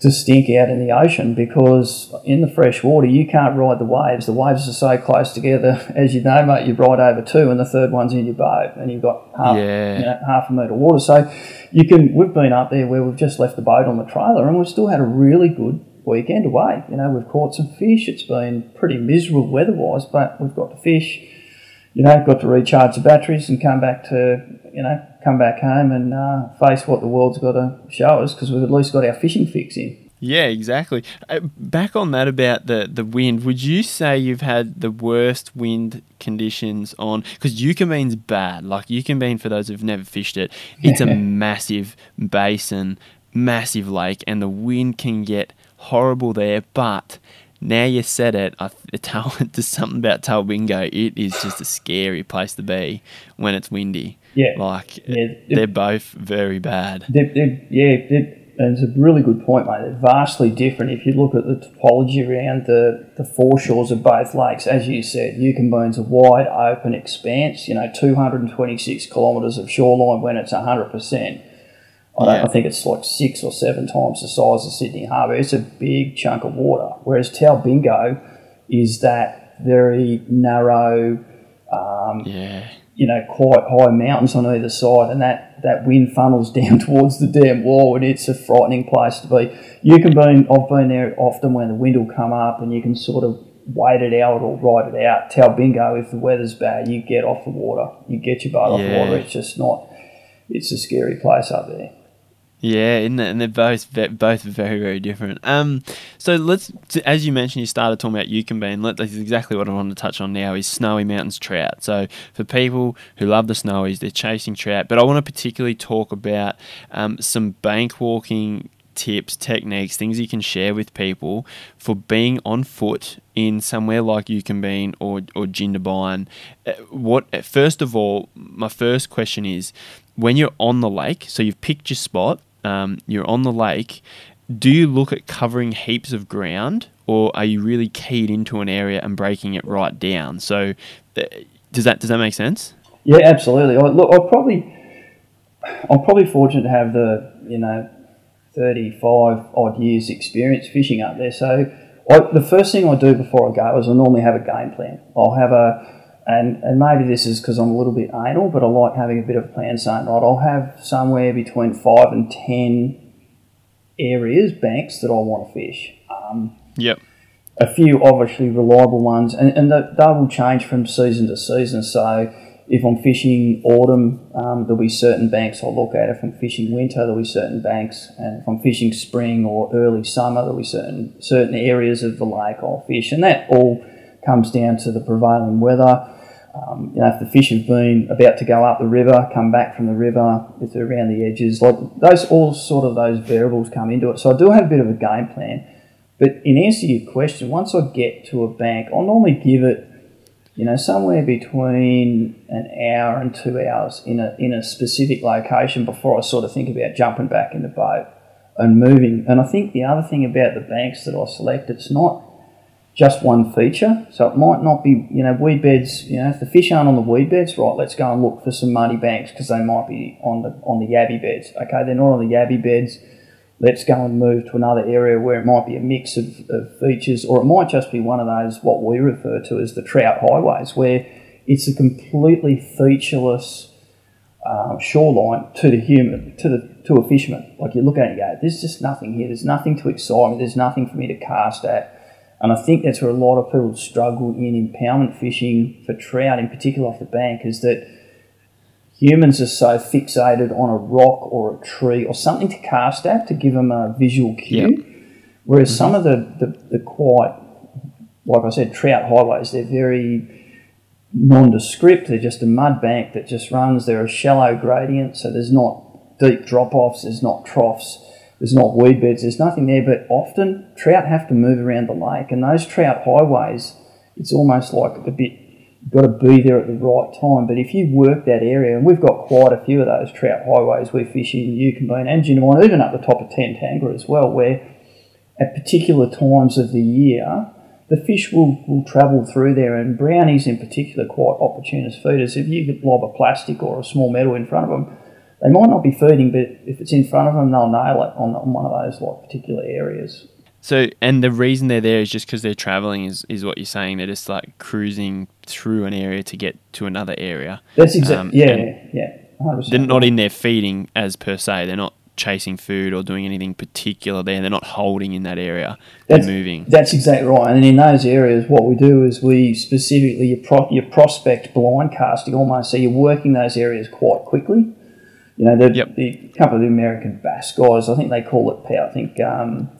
[SPEAKER 2] to stink out in the ocean because in the fresh water you can't ride the waves. The waves are so close together, as you know, mate. You ride over two, and the third one's in your boat, and you've got half
[SPEAKER 1] Yeah.
[SPEAKER 2] you know, half a metre of water. So you can. We've been up there where we've just left the boat on the trailer, and we've still had a really good weekend away. You know, we've caught some fish. It's been pretty miserable weather-wise, but we've got to fish you know, got to recharge the batteries and come back to, you know, come back home and uh, face what the world's got to show us because we've at least got our fishing fix in.
[SPEAKER 1] Yeah, exactly. Uh, back on that about the, the wind, would you say you've had the worst wind conditions on? Because Eucumbene's bad. Like Eucumbene, for those who've never fished it, it's a massive basin, massive lake, and the wind can get horrible there. But now you said it, I tell there's something about Talbingo. It is just a scary place to be when it's windy.
[SPEAKER 2] Yeah.
[SPEAKER 1] Like
[SPEAKER 2] Yeah.
[SPEAKER 1] they're both very bad.
[SPEAKER 2] They're, they're, yeah, they're, and it's a really good point, mate. They're vastly different. If you look at the topology around the, the foreshores of both lakes, as you said, Eucumbene's a wide open expanse, you know, 226 kilometres of shoreline when it's 100%. I, don't,
[SPEAKER 1] Yeah.
[SPEAKER 2] I think it's like six or seven times the size of Sydney Harbour. It's a big chunk of water. Whereas Talbingo is that very narrow, um,
[SPEAKER 1] Yeah.
[SPEAKER 2] You know, quite high mountains on either side, and that, that wind funnels down towards the dam wall, and it's a frightening place to be. You can be, I've been there often when the wind will come up, and you can sort of wait it out or ride it out. Talbingo if the weather's bad, you get off the water, you get your boat off the water. It's just not. It's a scary place up there.
[SPEAKER 1] Yeah, isn't it? and they're both both very very different. Um, so let's as you mentioned, you started talking about Eucumbene. Let that's exactly what I want to touch on now is snowy mountains trout. So for people who love the snowies, they're chasing trout. But I want to particularly talk about um, some bank walking tips, techniques, things you can share with people for being on foot in somewhere like Eucumbene or or Jindabyne. Uh, What first of all, my first question is when you're on the lake, so you've picked your spot, um, you're on the lake. Do you look at covering heaps of ground, or are you really keyed into an area and breaking it right down? So, uh, does that does that make sense?
[SPEAKER 2] Yeah, absolutely. I, look, I probably, I'm probably fortunate to have the you know, 35 odd years experience fishing up there. So, I, the first thing I do before I go is I normally have a game plan. I'll have a, and and maybe this is because I'm a little bit anal, but I like having a bit of a plan. Saying right, I'll have somewhere between five and ten areas, banks that I want to fish. Um,
[SPEAKER 1] Yep.
[SPEAKER 2] a few obviously reliable ones, and, and they, they will change from season to season. So if I'm fishing autumn, um, there'll be certain banks I'll look at. If I'm fishing winter, there'll be certain banks, and if I'm fishing spring or early summer, there'll be certain certain areas of the lake I'll fish, and that all comes down to the prevailing weather. Um, you know, if the fish have been about to go up the river, come back from the river, if they're around the edges, like those, all sort of those variables come into it. So I do have a bit of a game plan. But in answer to your question, once I get to a bank, I'll normally give it, you know, somewhere between an hour and two hours in a in a specific location before I sort of think about jumping back in the boat and moving. And I think the other thing about the banks that I select, it's not just one feature. So it might not be, you know, weed beds. You know, if the fish aren't on the weed beds, right? Let's go and look for some muddy banks because they might be on the on the yabby beds. Okay, they're not on the yabby beds let's go and move to another area where it might be a mix of, of features, or it might just be one of those what we refer to as the trout highways, where it's a completely featureless uh, shoreline to the human, to the to a fisherman. Like you look at it, and go, there's just nothing here. There's nothing to excite me. There's nothing for me to cast at. And I think that's where a lot of people struggle in impoundment fishing for trout, in particular off the bank, is that humans are so fixated on a rock or a tree or something to cast at to give them a visual cue.
[SPEAKER 1] Yep.
[SPEAKER 2] Whereas
[SPEAKER 1] Mm-hmm.
[SPEAKER 2] some of the, the, the quite, like I said, trout highways, they're very nondescript. They're just a mud bank that just runs. They're a shallow gradient, so there's not deep drop offs, there's not troughs, there's not weed beds, there's nothing there. But often trout have to move around the lake, and those trout highways, it's almost like a bit. You've got to be there at the right time. But if you work that area, and we've got quite a few of those trout highways we fish in Eucumbene and Jinnawon, even up the top of Tantangara as well, where at particular times of the year, the fish will, will travel through there, and brownies in particular, quite opportunist feeders. If you lob a plastic or a small metal in front of them, they might not be feeding, but if it's in front of them, they'll nail it on, on one of those like particular areas.
[SPEAKER 1] So, and the reason they're there is just because they're traveling, is, is what you're saying. They're just like cruising through an area to get to another area.
[SPEAKER 2] That's exactly
[SPEAKER 1] Um,
[SPEAKER 2] yeah, yeah, hundred
[SPEAKER 1] They're not in there feeding as per se. They're not chasing food or doing anything particular there. They're not holding in that area. They're
[SPEAKER 2] That's-
[SPEAKER 1] moving.
[SPEAKER 2] That's exactly right. And in those areas, what we do is we specifically pro, you prospect blind casting almost. So you're working those areas quite quickly. You know, the,
[SPEAKER 1] Yep.
[SPEAKER 2] the couple of the American bass guys, I think they call it power. I think um,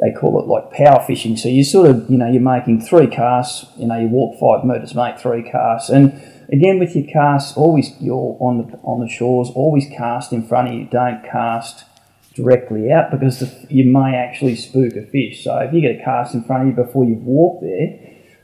[SPEAKER 2] they call it like power fishing. So you sort of, you know, you're making three casts. You know, you walk five metres, make three casts, and again with your casts, always you're on the on the shores. Always cast in front of you. Don't cast directly out because the, you may actually spook a fish. So if you get a cast in front of you before you've walked there,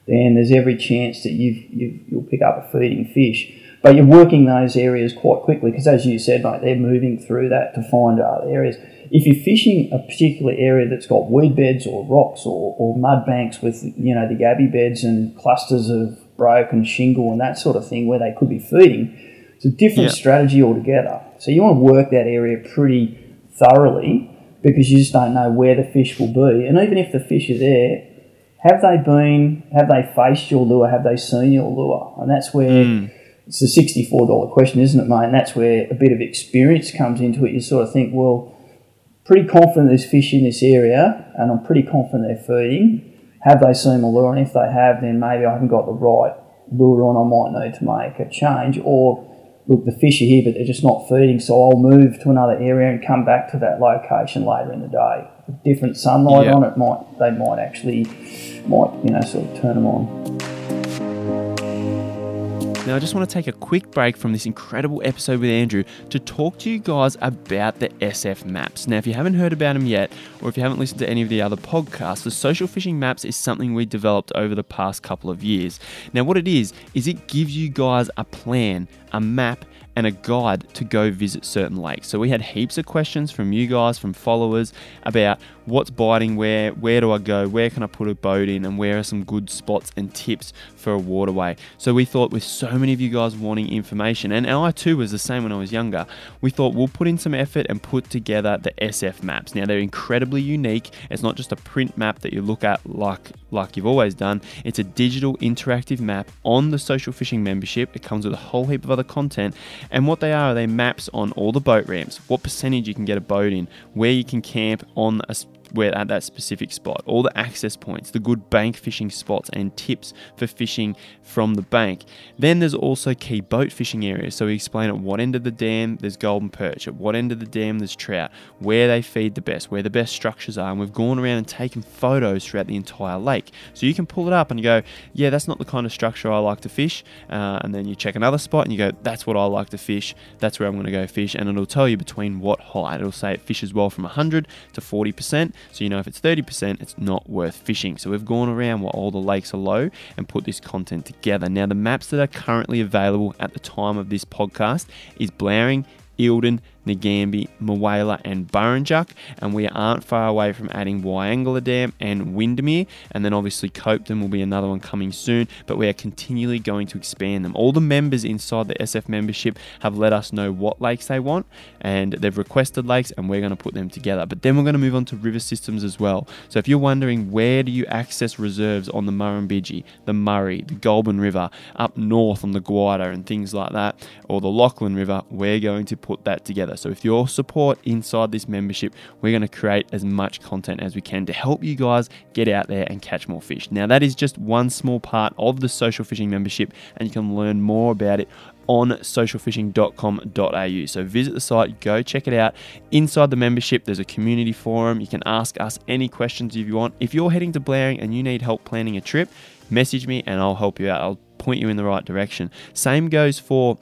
[SPEAKER 2] then there's every chance that you've, you've you'll pick up a feeding fish. But you're working those areas quite quickly because, as you said, mate, they're moving through that to find other areas. If you're fishing a particular area that's got weed beds or rocks or, or mud banks with you know the yabby beds and clusters of broken shingle and that sort of thing where they could be feeding, it's a different
[SPEAKER 1] Yeah.
[SPEAKER 2] strategy altogether. So you want to work that area pretty thoroughly because you just don't know where the fish will be. And even if the fish are there, have they been, have they faced your lure, have they seen your lure? And that's where hmm. It's a $64 question, isn't it, mate? And that's where a bit of experience comes into it. You sort of think, well, pretty confident there's fish in this area and I'm pretty confident they're feeding. Have they seen my lure? And if they have, then maybe I haven't got the right lure on. I might need to make a change. Or, look, the fish are here, but they're just not feeding, so I'll move to another area and come back to that location later in the day. With different sunlight
[SPEAKER 1] Yeah.
[SPEAKER 2] on it, might they might actually, might, you know, sort of turn them on.
[SPEAKER 1] Now, I just want to take a quick break from this incredible episode with Andrew to talk to you guys about the SF maps. Now, if you haven't heard about them yet, or if you haven't listened to any of the other podcasts, the social fishing maps is something we developed over the past couple of years. Now, what it is, is it gives you guys a plan, a map, and a guide to go visit certain lakes. So we had heaps of questions from you guys, from followers about what's biting where, where do I go, where can I put a boat in, and where are some good spots and tips for a waterway. So we thought with so many of you guys wanting information, and I too was the same when I was younger, we thought we'll put in some effort and put together the SF maps. Now they're incredibly unique. It's not just a print map that you look at like like you've always done. It's a digital interactive map on the social fishing membership. It comes with a whole heap of other content. And what they are, are they maps on all the boat ramps, what percentage you can get a boat in, where you can camp on a where at that specific spot, all the access points, the good bank fishing spots, and tips for fishing from the bank. Then there's also key boat fishing areas. So we explain at what end of the dam there's golden perch, at what end of the dam there's trout, where they feed the best, where the best structures are. And we've gone around and taken photos throughout the entire lake. So you can pull it up and go, yeah, that's not the kind of structure I like to fish. Uh, and then you check another spot and you go, that's what I like to fish. That's where I'm going to go fish. And it'll tell you between what height. It'll say it fishes well from 100 to 40%. So you know if it's 30%, it's not worth fishing. So we've gone around while all the lakes are low and put this content together. Now, the maps that are currently available at the time of this podcast is Blowering, Eildon, Nagambie, Mulwala, and Burrinjuck. And we aren't far away from adding Wyangala Dam and Windamere. And then obviously Copeton will be another one coming soon. But we are continually going to expand them. All the members inside the SF membership have let us know what lakes they want, and they've requested lakes, and we're going to put them together. But then we're going to move on to river systems as well. So if you're wondering where do you access reserves on the Murrumbidgee, the Murray, the Goulburn River, up north on the Gwydir and things like that, or the Lachlan River, we're going to put that together. So with your support inside this membership, we're going to create as much content as we can to help you guys get out there and catch more fish. Now that is just one small part of the social fishing membership, and you can learn more about it on socialfishing.com.au. So visit the site, go check it out. Inside the membership, there's a community forum. You can ask us any questions if you want. If you're heading to Blowering and you need help planning a trip, message me and I'll help you out. I'll point you in the right direction. Same goes for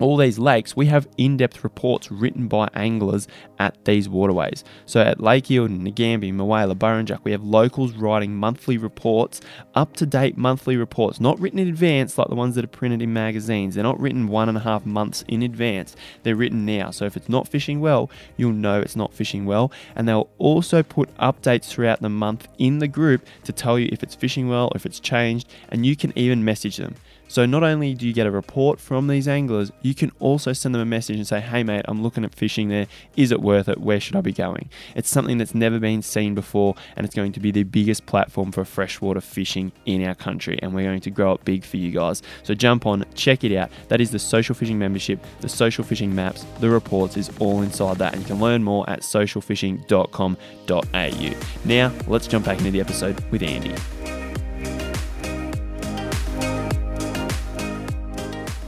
[SPEAKER 1] all these lakes, we have in depth reports written by anglers at these waterways. So at Lake Eildon, Nagambie, Mulwala, Burrinjuck, we have locals writing monthly reports, up to date monthly reports, not written in advance like the ones that are printed in magazines. They're not written one and a half months in advance, they're written now. So if it's not fishing well, you'll know it's not fishing well. And they'll also put updates throughout the month in the group to tell you if it's fishing well, if it's changed, and you can even message them. So not only do you get a report from these anglers, you can also send them a message and say, "Hey mate, I'm looking at fishing there. Is it worth it? Where should I be going?" It's something that's never been seen before, and it's going to be the biggest platform for freshwater fishing in our country, and we're going to grow it big for you guys. So jump on, check it out. That is the social fishing membership, the social fishing maps, the reports is all inside that, and you can learn more at socialfishing.com.au. Now let's jump back into the episode with Andy.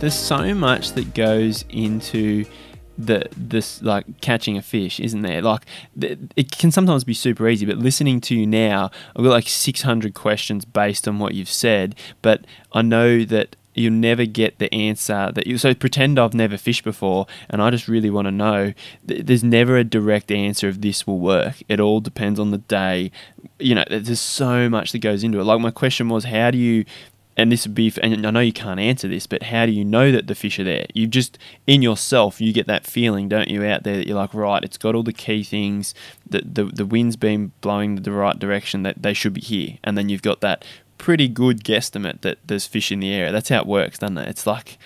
[SPEAKER 1] There's so much that goes into the this like catching a fish, isn't there? Like it can sometimes be super easy, but listening to you now, I've got like 600 questions based on what you've said, but I know that you'll never get the answer that you so pretend I've never fished before and I just really want to know. There's never a direct answer if this will work. It all depends on the day. You know there's so much that goes into it. Like my question was how do you and this would be, and I know you can't answer this, but how do you know that the fish are there? You just, in yourself, you get that feeling, don't you, out there that you're like, right, it's got all the key things, the, the, the wind's been blowing the right direction, that they should be here. And then you've got that pretty good guesstimate that there's fish in the area. That's how it works, doesn't it? It's like,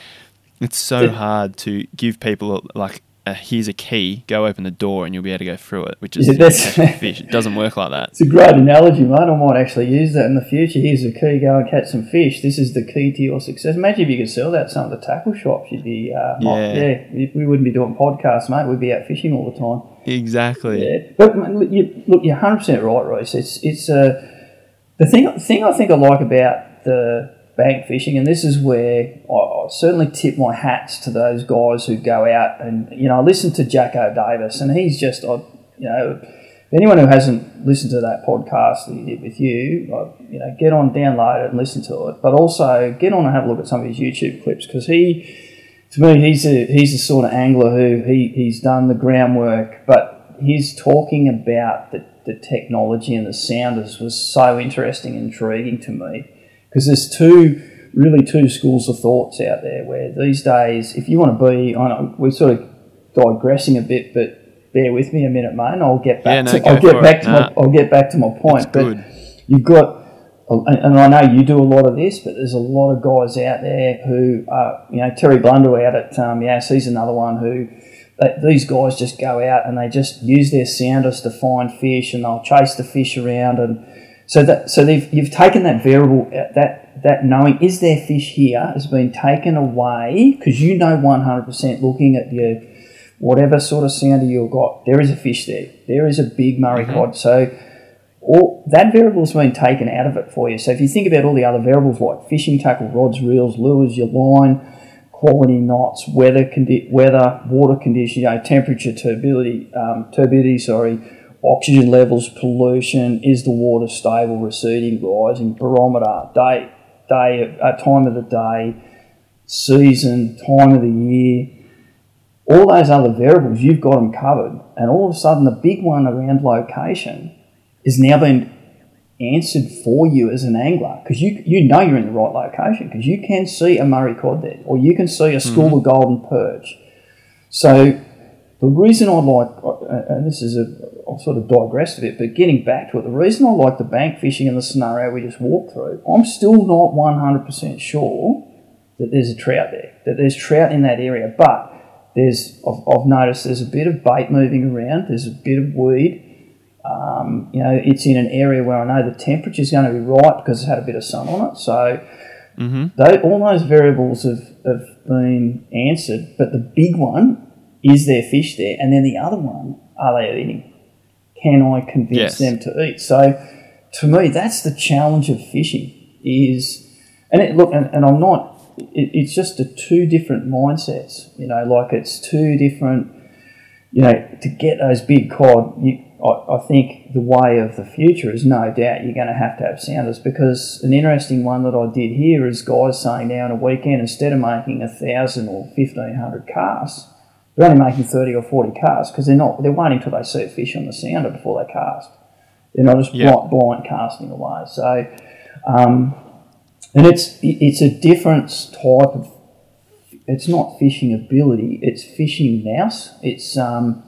[SPEAKER 1] it's so hard to give people like uh, here's a key, go open the door, and you'll be able to go through it, which is yeah, fish. It doesn't work like that.
[SPEAKER 2] It's a great analogy, mate. I might actually use that in the future. Here's a key, go and catch some fish. This is the key to your success. Imagine if you could sell that at some of the tackle shops. You'd be, uh, yeah. yeah, we wouldn't be doing podcasts, mate. We'd be out fishing all the time.
[SPEAKER 1] Exactly.
[SPEAKER 2] Yeah. But look, you're 100% right, Royce. It's, it's uh, the thing, thing I think I like about the bank fishing, and this is where I, certainly tip my hats to those guys who go out and you know I listen to Jacko Davis, and he's just I, you know anyone who hasn't listened to that podcast that he did with you, you know get on, download it, and listen to it, but also get on and have a look at some of his YouTube clips because he. To me, he's a he's the sort of angler who he, he's done the groundwork, but he's talking about the, the technology and the sounders was so interesting and intriguing to me because there's two really two schools of thoughts out there where these days if you want to be I know we're sort of digressing a bit but bear with me a minute mate and I'll get back yeah, no, to I'll get back it. to nah. my I'll get back to my point but good. you've got and I know you do a lot of this, but there's a lot of guys out there who, are, you know, Terry Blunder out at um, Yass, he's another one who these guys just go out and they just use their sounders to find fish and they'll chase the fish around and so that so they've you've taken that variable uh, that that knowing is there fish here has been taken away because you know one hundred percent looking at your whatever sort of sounder you've got there is a fish there there is a big Murray mm-hmm. cod so all that variable's been taken out of it for you. So if you think about all the other variables like fishing tackle, rods, reels, lures, your line, quality knots, weather, condi- weather, water condition, you know, temperature, turbidity, um, turbidity, sorry, oxygen levels, pollution, is the water stable, receding, rising, barometer, day, day, uh, time of the day, season, time of the year, all those other variables, you've got them covered. And all of a sudden, the big one around location is now been answered for you as an angler because you, you know you're in the right location because you can see a Murray cod there or you can see a school mm-hmm. of golden perch. So the reason I like, and this is a, I've sort of digressed a bit, but getting back to it, the reason I like the bank fishing in the scenario we just walked through, I'm still not 100% sure that there's a trout there, that there's trout in that area, but there's, I've, I've noticed there's a bit of bait moving around, there's a bit of weed. Um, you know, it's in an area where I know the temperature's going to be right because it's had a bit of sun on it. So
[SPEAKER 1] Mm-hmm.
[SPEAKER 2] they, all those variables have, have been answered, but the big one is there fish there, and then the other one are they eating? Can I convince
[SPEAKER 1] Yes.
[SPEAKER 2] them to eat? So, to me, that's the challenge of fishing. Is and it, look, and, and I'm not. It, it's just the two different mindsets. You know, like it's two different. You know, to get those big cod, you, I, I think the way of the future is no doubt you're going to have to have sounders because an interesting one that I did here is guys saying now on a weekend instead of making a thousand or fifteen hundred casts, they're only making thirty or forty casts because they're not they're waiting till they see a fish on the sounder before they cast. They're not just
[SPEAKER 1] Yeah.
[SPEAKER 2] blind, blind casting away. So, um, and it's it's a different type of. It's not fishing ability. It's fishing mouse. It's um,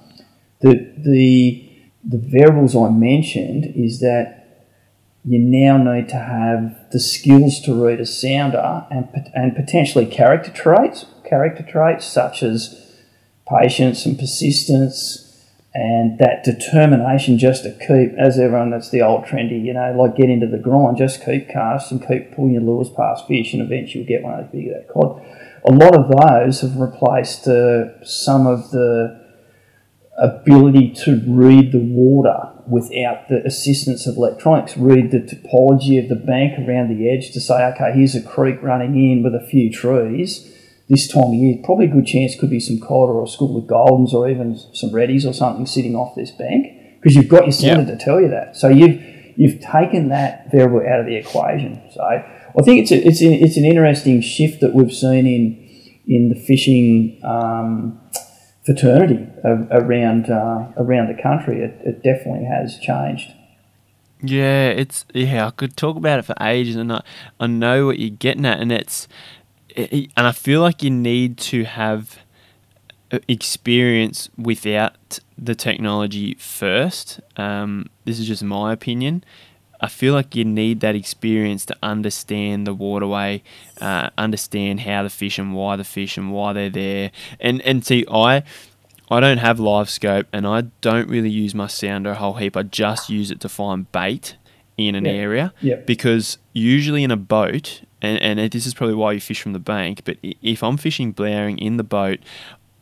[SPEAKER 2] the the the variables I mentioned is that you now need to have the skills to read a sounder and and potentially character traits, character traits such as patience and persistence and that determination just to keep, as everyone, that's the old trendy, you know, like get into the grind, just keep casting, keep pulling your lures past fish, and eventually you'll get one of those big that cod. A lot of those have replaced uh, some of the ability to read the water without the assistance of electronics, read the topology of the bank around the edge to say, okay, here's a creek running in with a few trees. This time of year, probably a good chance could be some cod or a school of goldens or even some reddies or something sitting off this bank because you've got your standard to tell you that. So you've you've taken that variable out of the equation. So I think it's a, it's an, it's an interesting shift that we've seen in in the fishing um, fraternity a- around uh, around the country. It, it definitely has changed.
[SPEAKER 1] Yeah, it's yeah. I could talk about it for ages, and I, I know what you're getting at, and it's it, and I feel like you need to have uh, experience without the technology first. Um, this is just my opinion. I feel like you need that experience to understand the waterway, uh, understand how the fish and why the fish and why they're there, and and see I. I don't have LiveScope and I don't really use my sounder a whole heap. I just use it to find bait in an
[SPEAKER 2] Yeah.
[SPEAKER 1] area
[SPEAKER 2] Yep.
[SPEAKER 1] because usually in a boat, and, and this is probably why you fish from the bank, but if I'm fishing Blowering in the boat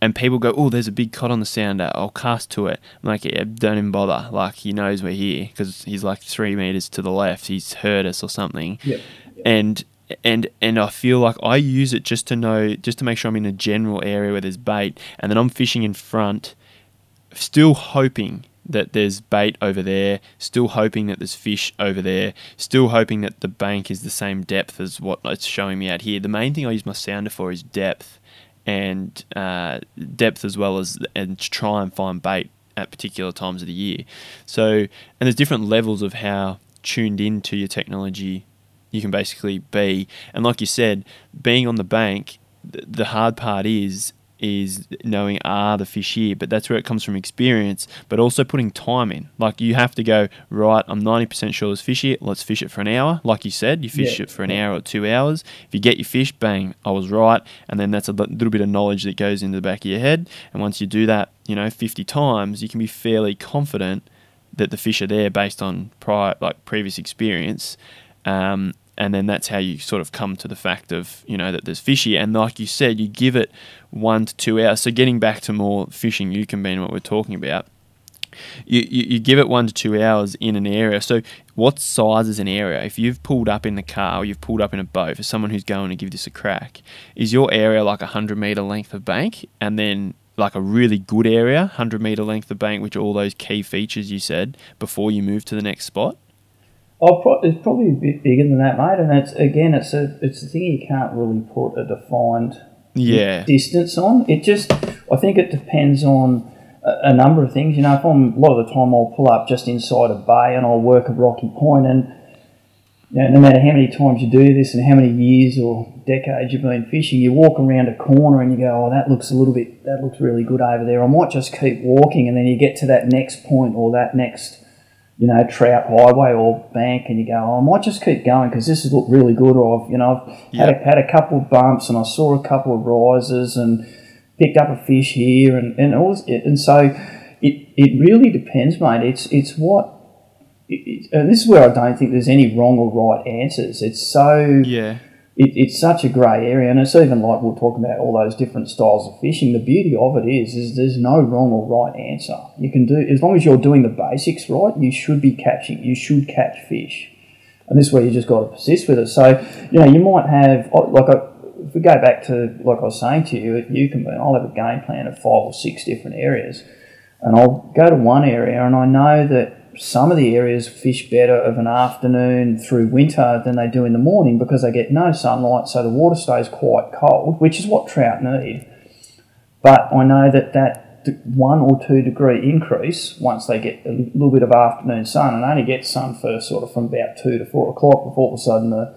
[SPEAKER 1] and people go, oh, there's a big cod on the sounder, I'll cast to it. I'm like, yeah, don't even bother. Like, he knows we're here because he's like three meters to the left. He's heard us or something
[SPEAKER 2] Yep.
[SPEAKER 1] and and and I feel like I use it just to know, just to make sure I'm in a general area where there's bait, and then I'm fishing in front, still hoping that there's bait over there, still hoping that there's fish over there, still hoping that the bank is the same depth as what it's showing me out here. The main thing I use my sounder for is depth, and uh, depth as well as and to try and find bait at particular times of the year. So, and there's different levels of how tuned into your technology you can basically be. And like you said, being on the bank, the hard part is is knowing are the fish here, but that's where it comes from experience, but also putting time in. Like you have to go, right, I'm 90% sure there's fish here, let's fish it for an hour. Like you said, you fish
[SPEAKER 2] Yeah.
[SPEAKER 1] it for an hour or two hours. If you get your fish, bang, I was right. And then that's a little bit of knowledge that goes into the back of your head. And once you do that, you know, 50 times, you can be fairly confident that the fish are there based on prior, like previous experience. Um, and then that's how you sort of come to the fact of you know that there's fish here. And like you said, you give it one to two hours. So getting back to more fishing, you can be in what we're talking about. You, you, you give it one to two hours in an area. So, what size is an area? If you've pulled up in the car or you've pulled up in a boat for someone who's going to give this a crack, is your area like a 100 metre length of bank and then like a really good area, 100 metre length of bank, which are all those key features you said before you move to the next spot?
[SPEAKER 2] Oh, pro- it's probably a bit bigger than that, mate. And it's again, it's a it's a thing you can't really put a defined
[SPEAKER 1] Yeah.
[SPEAKER 2] distance on. It just, I think it depends on a, a number of things. You know, if I'm a lot of the time I'll pull up just inside a bay and I'll work a rocky point and you know, no matter how many times you do this and how many years or decades you've been fishing, you walk around a corner and you go, oh, that looks a little bit, that looks really good over there. I might just keep walking, and then you get to that next point or that next, you know, trout highway or bank, and you go, oh, I might just keep going because this has looked really good. Or I've, you know, I've had, a, had a couple of bumps and I saw a couple of rises and picked up a fish here, and and all, and so it it really depends, mate. It's it's what and this is where I don't think there's any wrong or right answers. It's so
[SPEAKER 1] yeah.
[SPEAKER 2] It, it's such a grey area, and it's even like we're talking about all those different styles of fishing. The beauty of it is, is there's no wrong or right answer. You can do as long as you're doing the basics right. You should be catching. You should catch fish, and this is where you just got to persist with it. So you know you might have like if we go back to like I was saying to you at Eucumbene, I'll have a game plan of five or six different areas, and I'll go to one area, and I know that some of the areas fish better of an afternoon through winter than they do in the morning because they get no sunlight, so the water stays quite cold, which is what trout need. But I know that that one or two degree increase once they get a little bit of afternoon sun and only get sun first sort of from about two to four o'clock before all of a sudden the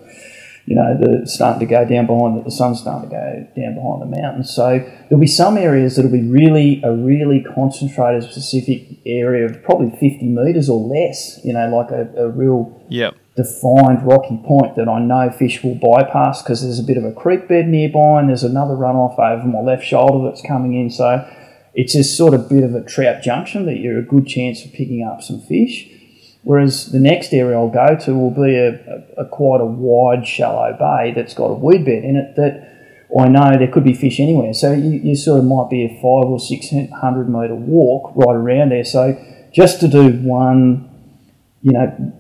[SPEAKER 2] you know, the starting to go down behind the sun's starting to go down behind the mountains. So there'll be some areas that'll be really a really concentrated specific area of probably 50 metres or less, you know, like a, a real
[SPEAKER 1] yep.
[SPEAKER 2] defined rocky point that I know fish will bypass because there's a bit of a creek bed nearby and there's another runoff over my left shoulder that's coming in. So it's just sort of bit of a trout junction that you're a good chance of picking up some fish. Whereas the next area I'll go to will be a, a, a, quite a wide, shallow bay that's got a weed bed in it that I know there could be fish anywhere. So you, you sort of might be a five or six hundred metre walk right around there. So just to do one, you know,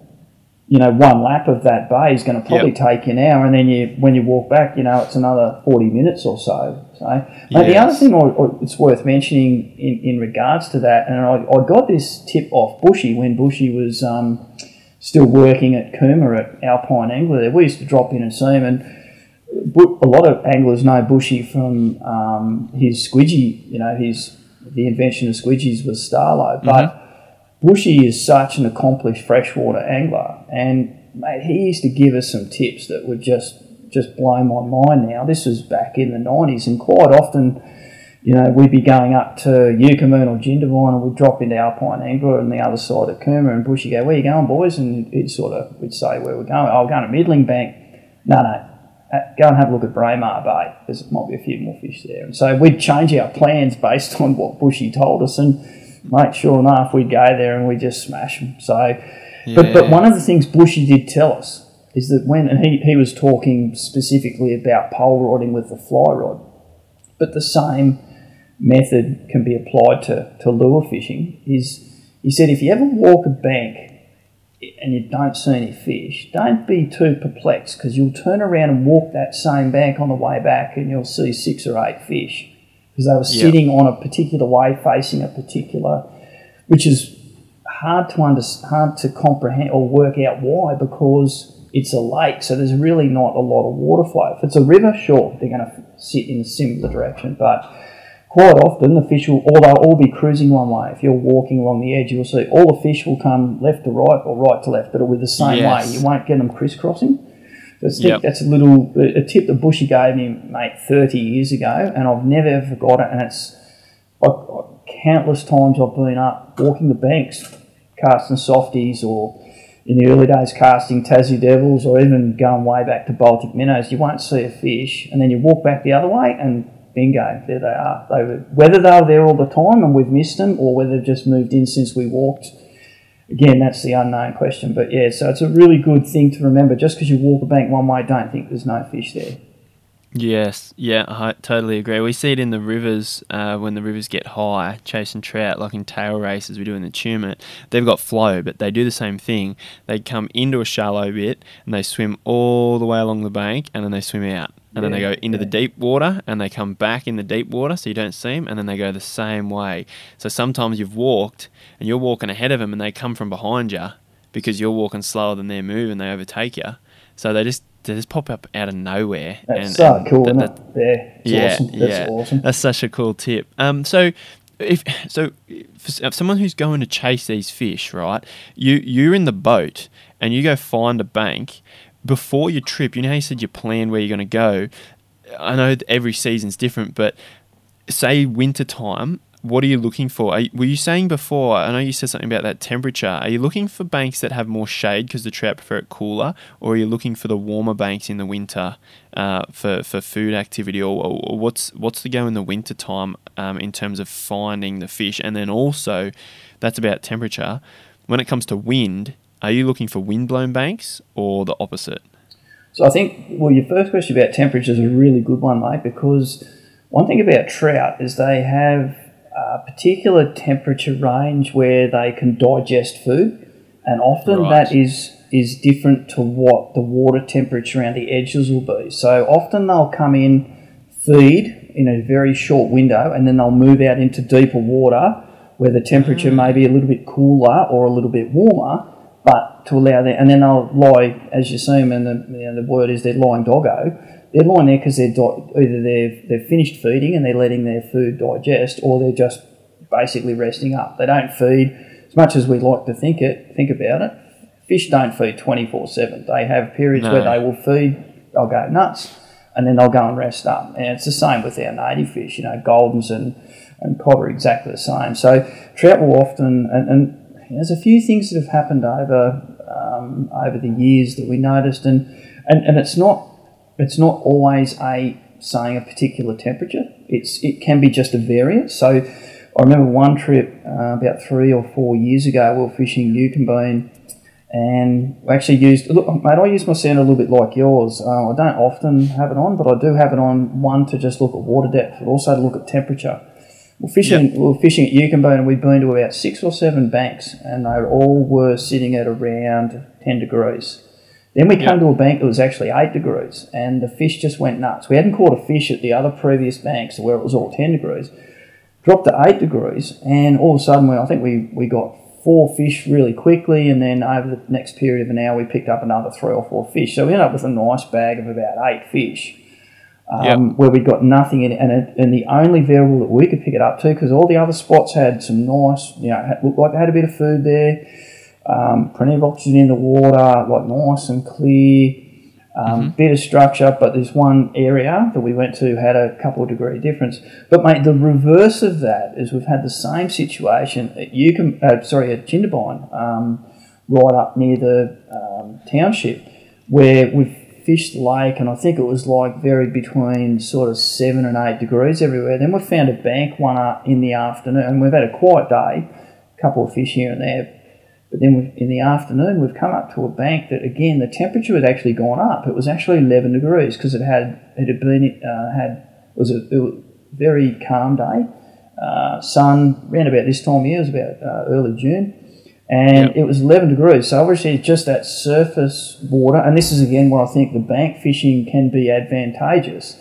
[SPEAKER 2] you know, one lap of that bay is going to probably yep. take you an hour, and then you when you walk back, you know, it's another forty minutes or so. So, yes. the other thing I, I, it's worth mentioning in, in regards to that, and I, I got this tip off Bushy when Bushy was um, still working at Cooma at Alpine Angler. There, we used to drop in and see him, and a lot of anglers know Bushy from um, his squidgy. You know, his the invention of squidgies was Starlo, but. Mm-hmm Bushy is such an accomplished freshwater angler, and mate, he used to give us some tips that would just just blow my mind. Now this was back in the nineties, and quite often, you know, we'd be going up to Eucumbene or Jindabyne, and we'd drop into Alpine Angler on the other side of Cooma, and Bushy go, "Where you going, boys?" And he'd sort of we'd say where we're going. Oh, going to Middling Bank. No, no, uh, go and have a look at Braemar Bay. There might be a few more fish there. And so we'd change our plans based on what Bushy told us. And mate, sure enough, we go there and we just smash them. So, yeah. but but one of the things Bushy did tell us is that when and he, he was talking specifically about pole rodding with the fly rod, but the same method can be applied to, to lure fishing. Is he said if you ever walk a bank and you don't see any fish, don't be too perplexed because you'll turn around and walk that same bank on the way back and you'll see six or eight fish because they were sitting on a particular way, facing a particular, which is hard to under, hard to comprehend or work out why because it's a lake, so there's really not a lot of water flow. If it's a river, sure, they're going to sit in a similar direction, but quite often the fish will, or they'll all be cruising one way. If you're walking along the edge, you'll see all the fish will come left to right or right to left, but with the same yes. way. You won't get them crisscrossing. That's, yep. that's a little a tip that Bushy gave me, mate, 30 years ago, and I've never ever forgot it. And it's I, I, countless times I've been up walking the banks, casting softies, or in the early days casting Tassie Devils, or even going way back to Baltic minnows. You won't see a fish, and then you walk back the other way, and bingo, there they are. They were, whether they were there all the time and we've missed them, or whether they've just moved in since we walked again, that's the unknown question. But yeah, so it's a really good thing to remember. Just because you walk a bank one way, don't think there's no fish there.
[SPEAKER 1] Yes, yeah, I totally agree. We see it in the rivers uh, when the rivers get high, chasing trout, like in tail races we do in the Tumut. They've got flow, but they do the same thing. They come into a shallow bit and they swim all the way along the bank and then they swim out and yeah, then they go into yeah. the deep water and they come back in the deep water so you don't see them and then they go the same way so sometimes you've walked and you're walking ahead of them and they come from behind you because you're walking slower than they're moving they overtake you so they just they just pop up out of nowhere
[SPEAKER 2] that's and, so and cool that, yeah
[SPEAKER 1] yeah awesome. that's yeah awesome. that's such a cool tip um so if so for someone who's going to chase these fish right you you're in the boat and you go find a bank before your trip, you know how you said you plan where you're going to go. I know every season's different, but say winter time, what are you looking for? You, were you saying before? I know you said something about that temperature. Are you looking for banks that have more shade because the trout prefer it cooler, or are you looking for the warmer banks in the winter uh, for for food activity, or, or, what's what's the go in the winter time um, in terms of finding the fish? And then also, that's about temperature. When it comes to wind, are you looking for wind blown banks or the opposite?
[SPEAKER 2] So I think well, your first question about temperature is a really good one, mate, because one thing about trout is they have a particular temperature range where they can digest food, and often right. that is is different to what the water temperature around the edges will be. So often they'll come in, feed in a very short window, and then they'll move out into deeper water where the temperature mm. may be a little bit cooler or a little bit warmer, but to allow them, and then they'll lie, as you see them, and the, you know, the word is they're lying doggo. They're lying there because they're di- either they've, they've finished feeding and they're letting their food digest, or they're just basically resting up. They don't feed as much as we like to think it. Think about it. Fish don't feed twenty four seven. They have periods no. where they will feed. They'll go nuts, and then they'll go and rest up. And it's the same with our native fish. You know, goldens and and cod are exactly the same. So trout will often and, and there's a few things that have happened over um, over the years that we noticed, and, and and it's not it's not always a saying a particular temperature. It's it can be just a variance. So I remember one trip uh, about three or four years ago. We were fishing Eucumbene and we actually used look, mate. I use my sound a little bit like yours. Uh, I don't often have it on, but I do have it on one to just look at water depth, but also to look at temperature. We're fishing. Yep. We are fishing at Eucumbene, and we've been to about six or seven banks, and they all were sitting at around ten degrees. Then we yep. came to a bank that was actually eight degrees, and the fish just went nuts. We hadn't caught a fish at the other previous banks where it was all ten degrees. Dropped to eight degrees, and all of a sudden, we, I think we, we got four fish really quickly, and then over the next period of an hour, we picked up another three or four fish. So we ended up with a nice bag of about eight fish um, yep. where we got nothing in it, and, it, and the only variable that we could pick it up to, because all the other spots had some nice, you know, looked like they had a bit of food there, um, plenty of oxygen in the water, like nice and clear, um, mm-hmm. bit of structure, but this one area that we went to had a couple of degree difference. But mate, the reverse of that is we've had the same situation at Yukon, uh, sorry, at Jindabyne, um, right up near the um, township, where we've fished the lake, and I think it was like varied between sort of seven and eight degrees everywhere. Then we found a bank one up in the afternoon, and we've had a quiet day, a couple of fish here and there. But then in the afternoon, we've come up to a bank that again the temperature had actually gone up. It was actually 11 degrees because it had it had been uh, had it was a, it was very calm day. Uh, sun around about this time of year, it was about uh, early June and yep. it was 11 degrees. So obviously, it's just that surface water, and this is again where I think the bank fishing can be advantageous.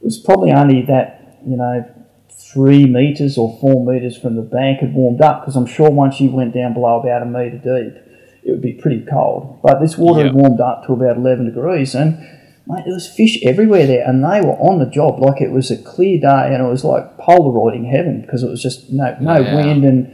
[SPEAKER 2] It was probably only that you know three meters or four meters from the bank had warmed up because I'm sure once you went down below about a meter deep, it would be pretty cold. But this water yep. had warmed up to about 11 degrees, and mate, there was fish everywhere there, and they were on the job like it was a clear day, and it was like Polaroiding heaven because it was just no no yeah. wind and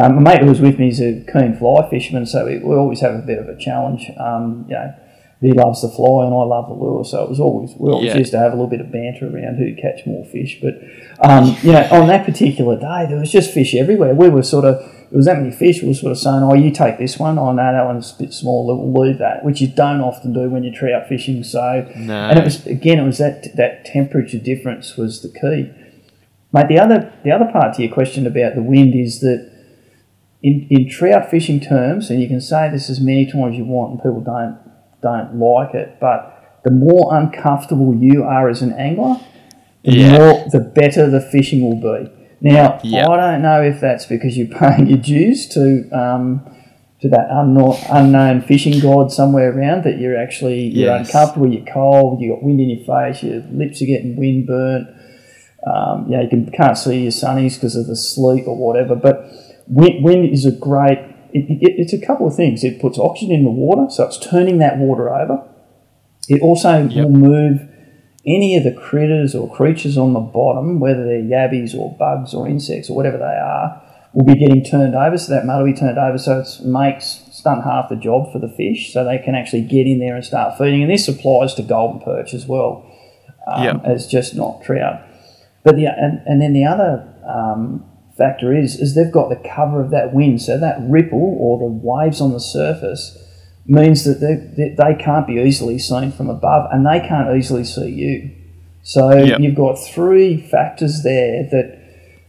[SPEAKER 2] um, my mate who was with me is a keen fly fisherman, so we, we always have a bit of a challenge. Um, you know, he loves the fly and I love the lure, so it was always we always yeah. used to have a little bit of banter around who'd catch more fish. But um, you know, on that particular day, there was just fish everywhere. We were sort of it was that many fish. We were sort of saying, "Oh, you take this one. Oh no, that one's a bit smaller. We'll leave that," which you don't often do when you're trout fishing. So, no. and it was again, it was that that temperature difference was the key. Mate, the other the other part to your question about the wind is that in, in trout fishing terms, and you can say this as many times as you want, and people don't don't like it, but the more uncomfortable you are as an angler, the yeah. more the better the fishing will be. Now, yep. I don't know if that's because you're paying your dues to um, to that unknown, unknown fishing god somewhere around that you're actually you're yes. uncomfortable, you're cold, you got wind in your face, your lips are getting wind burnt. Um, you you can, can't see your sunnies because of the sleet or whatever, but Wind, wind is a great, it, it, it's a couple of things. It puts oxygen in the water, so it's turning that water over. It also yep. will move any of the critters or creatures on the bottom, whether they're yabbies or bugs or insects or whatever they are, will be getting turned over. So that mud will be turned over, so it makes it's done half the job for the fish, so they can actually get in there and start feeding. And this applies to golden perch as well, um,
[SPEAKER 1] Yep.
[SPEAKER 2] as just not trout. But the and, and then the other um, factor is is they've got the cover of that wind, so that ripple or the waves on the surface means that they, they, they can't be easily seen from above, and they can't easily see you. So
[SPEAKER 1] Yep.
[SPEAKER 2] you've got three factors there that,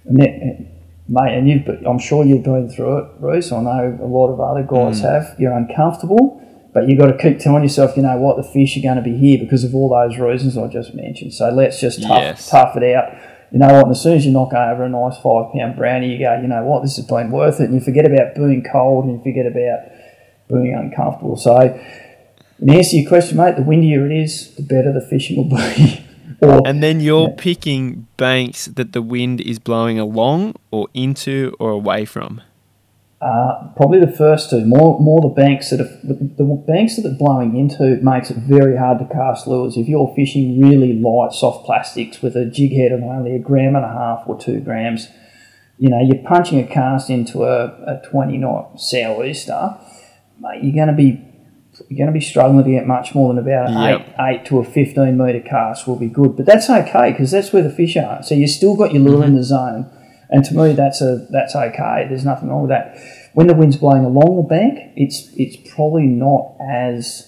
[SPEAKER 2] mate, and you've I'm sure you've been through it, Bruce. I know a lot of other guys mm. have. You're uncomfortable, but you've got to keep telling yourself, you know what, the fish are going to be here because of all those reasons I just mentioned. So let's just tough,
[SPEAKER 1] Yes.
[SPEAKER 2] tough it out. You know what? And as soon as you knock over a nice five pound brownie, you go, you know what, this has been worth it. And you forget about being cold and you forget about being uncomfortable. So, in answer to your question, mate, the windier it is, the better the fishing will be. or
[SPEAKER 1] And then you're picking banks that the wind is blowing along or into or away from.
[SPEAKER 2] Uh, probably the first two. More, more the banks that are the, the banks that are blowing into makes it very hard to cast lures. If you're fishing really light, soft plastics with a jig head of only a gram and a half or two grams, you know you're punching a cast into a, a 20 knot sou'easter. Mate, you're going to be you're going to be struggling to get much more than about an
[SPEAKER 1] Yep.
[SPEAKER 2] eight, eight to a 15 metre cast will be good. But that's okay because that's where the fish are. So you still got your lure in the zone. And to me, that's a that's okay. There's nothing wrong with that. When the wind's blowing along the bank, it's it's probably not as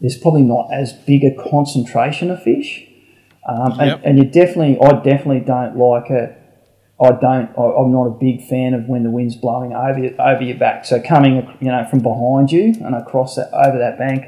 [SPEAKER 2] there's probably not as big a concentration of fish, um, and,
[SPEAKER 1] Yep.
[SPEAKER 2] and you definitely I definitely don't like it. I don't. I, I'm not a big fan of when the wind's blowing over your, over your back. So coming, you know, from behind you and across that over that bank,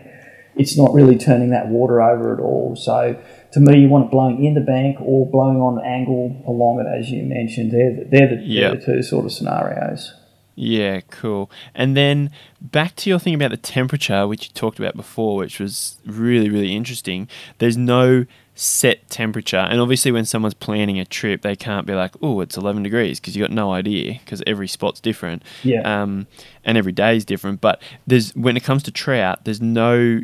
[SPEAKER 2] it's not really turning that water over at all. So to me, you want it blowing in the bank or blowing on an angle along it, as you mentioned. They're the, they're the, they're the two sort of scenarios.
[SPEAKER 1] Yeah, cool. And then back to your thing about the temperature, which you talked about before, which was really, really interesting. There's no set temperature. And obviously, when someone's planning a trip, they can't be like, oh, it's 11 degrees because you've got no idea because every spot's different.
[SPEAKER 2] Yeah.
[SPEAKER 1] Um, and every day is different. But there's when it comes to trout, there's no.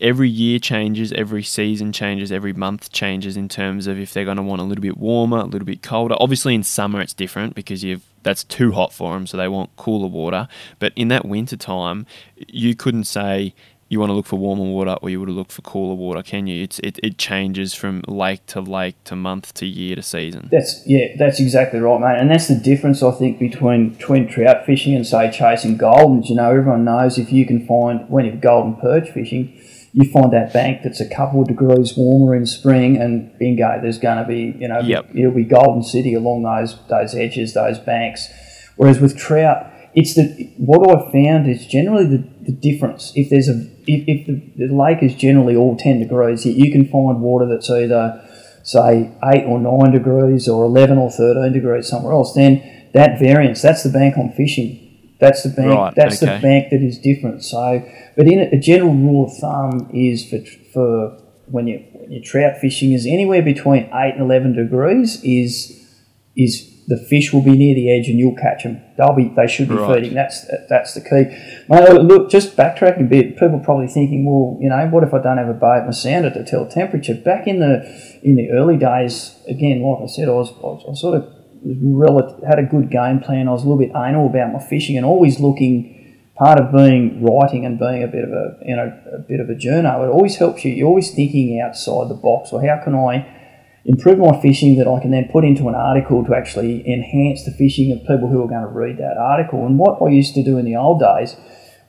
[SPEAKER 1] Every year changes, every season changes, every month changes in terms of if they're going to want a little bit warmer, a little bit colder. Obviously, in summer it's different because you've that's too hot for them, so they want cooler water. But in that winter time, you couldn't say you want to look for warmer water or you would look for cooler water, can you? It's it, it changes from lake to lake to month to year to season.
[SPEAKER 2] That's yeah, that's exactly right, mate. And that's the difference I think between between trout fishing and say chasing goldens. You know, everyone knows if you can find when you're golden perch fishing, you find that bank that's a couple of degrees warmer in spring, and bingo, there's going to be you know
[SPEAKER 1] Yep.
[SPEAKER 2] it'll be golden city along those those edges, those banks. Whereas with trout, it's the what I've found is generally the, the difference. If there's a if, if the, the lake is generally all ten degrees, you- you can find water that's either say eight or nine degrees or eleven or thirteen degrees somewhere else. Then that variance, that's the bank I'm fishing. That's the bank.
[SPEAKER 1] Right,
[SPEAKER 2] that's
[SPEAKER 1] okay.
[SPEAKER 2] the bank that is different. So, but in a, a general rule of thumb is for for when you when you're trout fishing is anywhere between eight and eleven degrees is is the fish will be near the edge and you'll catch them. They'll be they should be
[SPEAKER 1] Right.
[SPEAKER 2] feeding. That's that's the key. Mate, look, just backtracking a bit. People probably thinking, well, you know, what if I don't have a boat and a sounder to tell temperature? Back in the in the early days, again, like I said, I was I, was, I sort of was had a good game plan. I was a little bit anal about my fishing and always looking. Part of being writing and being a bit of a you know a bit of a journo, it always helps you. You're always thinking outside the box. Or how can I improve my fishing that I can then put into an article to actually enhance the fishing of people who are going to read that article. And what I used to do in the old days,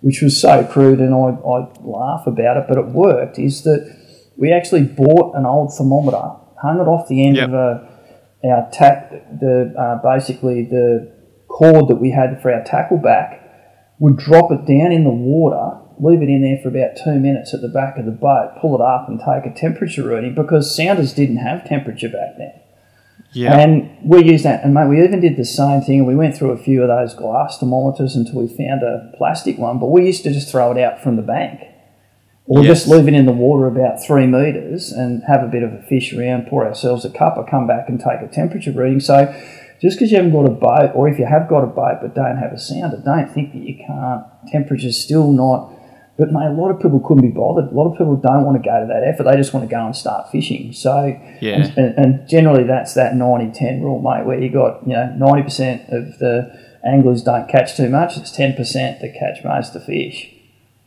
[SPEAKER 2] which was so crude and I, I laugh about it, but it worked, is that we actually bought an old thermometer, hung it off the end
[SPEAKER 1] Yep.
[SPEAKER 2] of a, our tack, the uh, basically the cord that we had for our tackle back, would drop it down in the water, leave it in there for about two minutes at the back of the boat, pull it up and take a temperature reading because sounders didn't have temperature back then.
[SPEAKER 1] Yeah.
[SPEAKER 2] And we used that, and mate, we even did the same thing. We went through a few of those glass thermometers until we found a plastic one, but we used to just throw it out from the bank. Or
[SPEAKER 1] Yes.
[SPEAKER 2] just leave it in the water about three metres and have a bit of a fish around, pour ourselves a cuppa, come back and take a temperature reading. So just because you haven't got a boat, or if you have got a boat but don't have a sounder, don't think that you can't. Temperature's still not. But mate, a lot of people couldn't be bothered. A lot of people don't want to go to that effort. They just want to go and start fishing. So
[SPEAKER 1] Yeah.
[SPEAKER 2] and, and generally that's that 90-10 rule, mate, where you got you know ninety percent of the anglers don't catch too much. It's ten percent that catch most of the fish.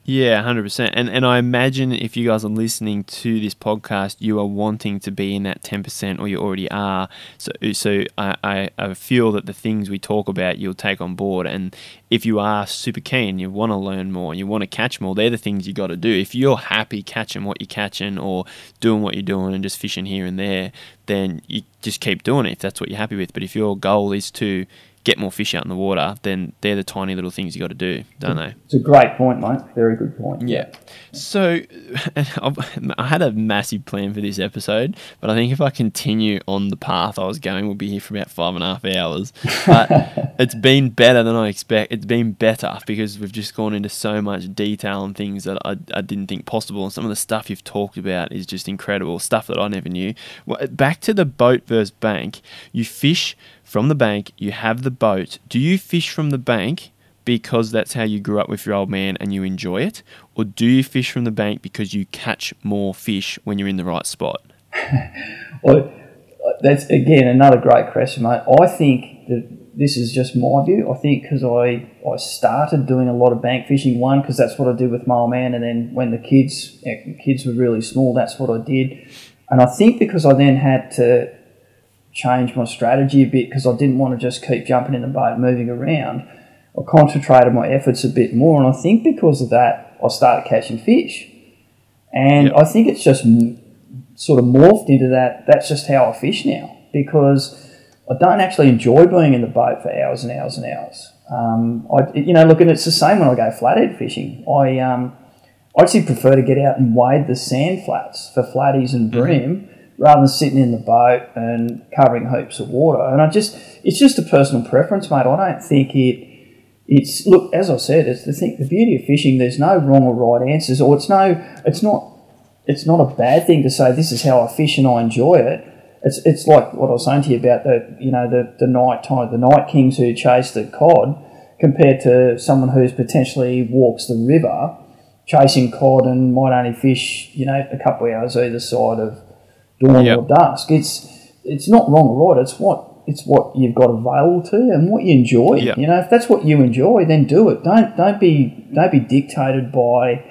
[SPEAKER 1] Yeah, hundred percent. And and I imagine if you guys are listening to this podcast, you are wanting to be in that ten percent, or you already are. So so I, I, I feel that the things we talk about, you'll take on board. And if you are super keen, you want to learn more, you want to catch more, they're the things you got to do. If you're happy catching what you're catching, or doing what you're doing, and just fishing here and there, then you just keep doing it if that's what you're happy with. But if your goal is to get more fish out in the water, then they're the tiny little things you got to do, don't they?
[SPEAKER 2] It's a great point, mate. Very good point.
[SPEAKER 1] Yeah. So I had a massive plan for this episode, but I think if I continue on the path I was going, we'll be here for about five and a half hours. But it's been better than I expect. It's been better because we've just gone into so much detail and things that I, I didn't think possible. And some of the stuff you've talked about is just incredible stuff that I never knew. Well, back to the boat versus bank. You fish from the bank, you have the boat. Do you fish from the bank because that's how you grew up with your old man and you enjoy it? Or do you fish from the bank because you catch more fish when you're in the right spot?
[SPEAKER 2] well, that's again another great question, mate. I think that this is just my view. I think because I, I started doing a lot of bank fishing, one, because that's what I did with my old man, and then when the kids kids were really small, that's what I did. And I think because I then had to change my strategy a bit because I didn't want to just keep jumping in the boat, moving around. I concentrated my efforts a bit more, and I think because of that, I started catching fish. And yep. I think it's just sort of morphed into that. That's just how I fish now because I don't actually enjoy being in the boat for hours and hours and hours. Um, I, you know, look, and it's the same when I go flathead fishing. I, um, I actually prefer to get out and wade the sand flats for flatties and bream. Mm-hmm rather than sitting in the boat and covering heaps of water. And I just, it's just a personal preference, mate. I don't think it. It's look, as I said, it's the thing. The beauty of fishing, there's no wrong or right answers, or it's no, it's not, it's not a bad thing to say this is how I fish and I enjoy it. It's, it's like what I was saying to you about the you know the the night time the night kings who chase the cod compared to someone who's potentially walks the river chasing cod and might only fish you know a couple of hours either side of dawn yep. or dusk. It's it's not wrong or right. It's what it's what you've got available to you and what you enjoy. Yep. You know, if that's what you enjoy, then do it. Don't don't be don't be dictated by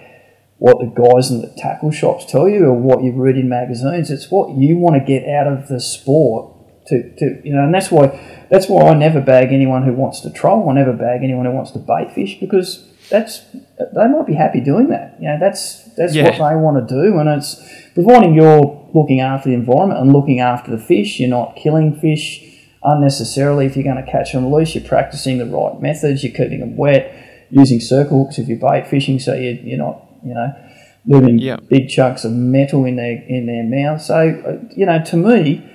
[SPEAKER 2] what the guys in the tackle shops tell you or what you've read in magazines. It's what you want to get out of the sport. To, to you know, and that's why that's why I never bag anyone who wants to troll. I never bag anyone who wants to bait fish because that's they might be happy doing that. You know, that's that's yeah. what they want to do, and it's providing you're looking after the environment and looking after the fish. You're not killing fish unnecessarily. If you're going to catch them loose, you're practicing the right methods. You're keeping them wet, using circle hooks if you're bait fishing, so you, are not you know leaving yeah. big chunks of metal in their in their mouth. So uh, you know, to me.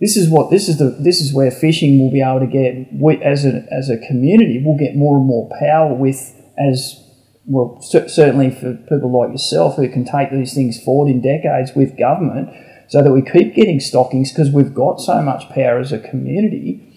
[SPEAKER 2] This is what this is the this is where fishing will be able to get we, as a as a community we'll get more and more power with as well, certainly for people like yourself who can take these things forward in decades with government so that we keep getting stockings because we've got so much power as a community.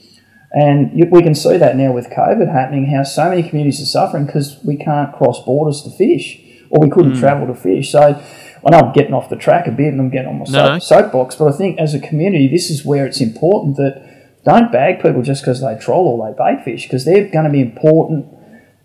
[SPEAKER 2] And we can see that now with COVID happening, how so many communities are suffering because we can't cross borders to fish or we couldn't mm. travel to fish. So I know I'm getting off the track a bit and I'm getting on my no, soap, soapbox, but I think as a community, this is where it's important that don't bag people just because they troll or they bait fish because they're going to be important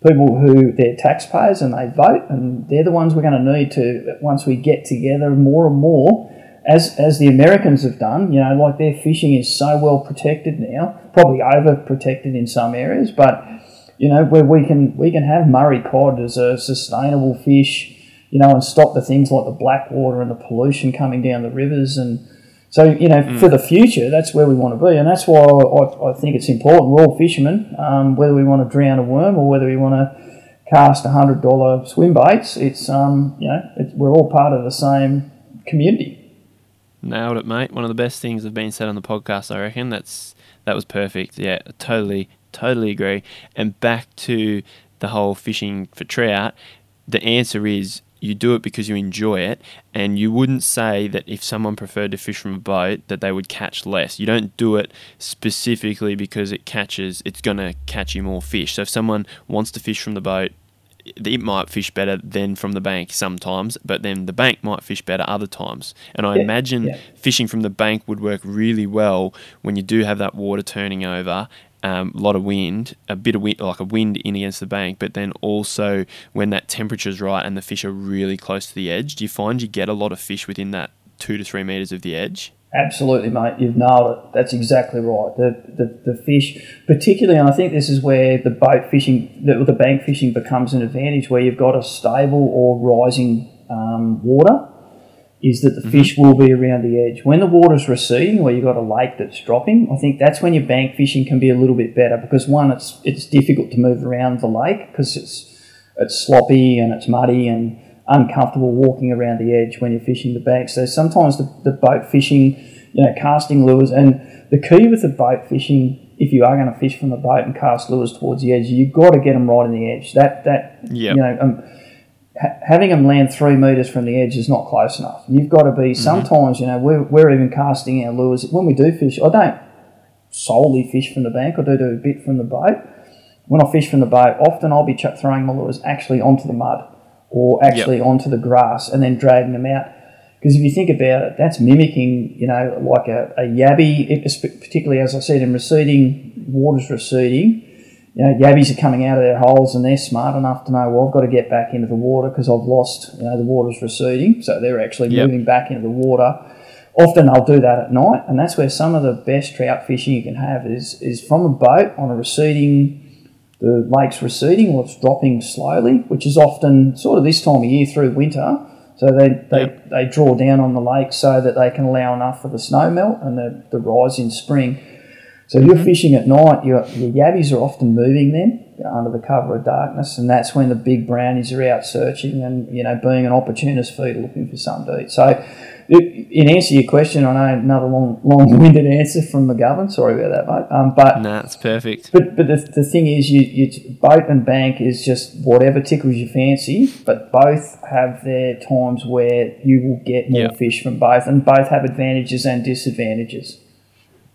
[SPEAKER 2] people who they're taxpayers and they vote, and they're the ones we're going to need to once we get together more and more. As, as the Americans have done, you know, like their fishing is so well protected now, probably over protected in some areas, but you know, where we can we can have Murray cod as a sustainable fish, you know, and stop the things like the black water and the pollution coming down the rivers and so, you know, mm. for the future, that's where we want to be. And that's why I, I think it's important. We're all fishermen, um, whether we want to drown a worm or whether we want to cast $100 swim baits, it's, um, you know, it's, we're all part of the same community.
[SPEAKER 1] Nailed it, mate. One of the best things have been said on the podcast, I reckon. That's That was perfect. Yeah, totally, totally agree. And back to the whole fishing for trout, the answer is you do it because you enjoy it, and you wouldn't say that if someone preferred to fish from a boat that they would catch less. You don't do it specifically because it catches, it's going to catch you more fish. So if someone wants to fish from the boat, it might fish better than from the bank sometimes, but then the bank might fish better other times. And I yeah, imagine yeah. fishing from the bank would work really well when you do have that water turning over um, a lot of wind, a bit of wind, like a wind in against the bank, but then also when that temperature's right and the fish are really close to the edge, do you find you get a lot of fish within that two to three meters of the edge?
[SPEAKER 2] Absolutely, mate. You've nailed it. That's exactly right. The, the, the fish, particularly, and I think this is where the boat fishing, the, the bank fishing becomes an advantage where you've got a stable or rising um, water, is that the
[SPEAKER 1] Mm-hmm.
[SPEAKER 2] fish will be around the edge. When the water's receding, where you've got a lake that's dropping, I think that's when your bank fishing can be a little bit better because one, it's it's difficult to move around the lake because it's it's sloppy and it's muddy and uncomfortable walking around the edge when you're fishing the bank. So sometimes the, the boat fishing, you know, casting lures and the key with the boat fishing, if you are going to fish from the boat and cast lures towards the edge, you've got to get them right in the edge. That that
[SPEAKER 1] Yep.
[SPEAKER 2] you know. Um, ha- Having them land three metres from the edge is not close enough. You've got to be, mm-hmm. sometimes, you know, we're, we're even casting our lures. When we do fish, I don't solely fish from the bank, I do do a bit from the boat when I fish from the boat, often I'll be chuck throwing my lures actually onto the mud or actually onto the grass and then dragging them out. Because if you think about it, that's mimicking, you know, like a, a yabby, particularly as I said, in receding, water's receding. You know, yabbies are coming out of their holes and they're smart enough to know, well, I've got to get back into the water because I've lost, you know, the water's receding. So they're actually
[SPEAKER 1] Yep.
[SPEAKER 2] moving back into the water. Often they'll do that at night, and that's where some of the best trout fishing you can have is, is from a boat on a receding the lake's receding or it's dropping slowly, which is often sort of this time of year through winter. So they, they,
[SPEAKER 1] Yep.
[SPEAKER 2] they draw down on the lake so that they can allow enough for the snow melt and the, the rise in spring. So if you're fishing at night, your, your yabbies are often moving then under the cover of darkness, and that's when the big brownies are out searching and you know being an opportunist feeder looking for something to eat. So, in answer to your question, I know another long long-winded answer from McGovern. Sorry about that, mate. Um, but
[SPEAKER 1] Nah, it's perfect.
[SPEAKER 2] but but the, the thing is, you, you boat and bank is just whatever tickles your fancy. But both have their times where you will get more
[SPEAKER 1] Yeah.
[SPEAKER 2] fish from both, and both have advantages and disadvantages.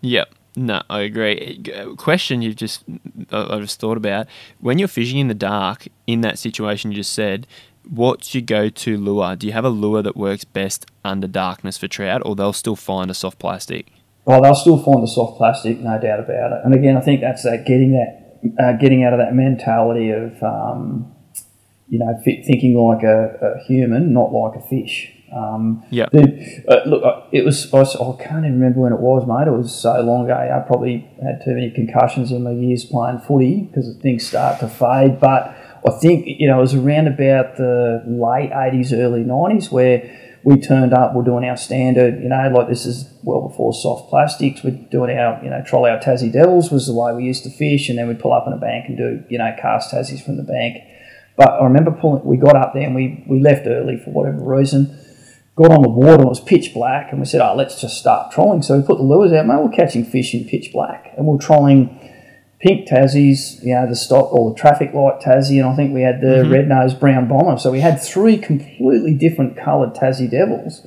[SPEAKER 1] Yep. No, I agree. Uh, Question you've just I just thought about when you're fishing in the dark in that situation you just said. What's your go-to lure? Do you have a lure that works best under darkness for trout, or they'll still find a soft plastic?
[SPEAKER 2] Well, they'll still find the soft plastic, no doubt about it. And again, I think that's that getting that uh, getting out of that mentality of um, you know thinking like a, a human, not like a fish. Um,
[SPEAKER 1] Yep.
[SPEAKER 2] the, uh, look, uh, it was I, I can't even remember when it was, mate. It was so long ago. I probably had too many concussions in my years playing footy because things start to fade. But I think you know it was around about the late eighties, early nineties where we turned up. We're doing our standard, you know, like this is well before soft plastics. We're doing our, you know, troll our Tassie Devils was the way we used to fish, and then we'd pull up in a bank and do, you know, cast Tassies from the bank. But I remember pulling. We got up there and we we left early for whatever reason. Got on the water and it was pitch black, and we said, "Oh, let's just start trolling." So we put the lures out, mate. We're catching fish in pitch black, and we're trolling pink Tassies, you know, the stock or the traffic light Tassie, and I think we had the mm-hmm. red nosed brown bomber. So we had three completely different coloured Tassie devils,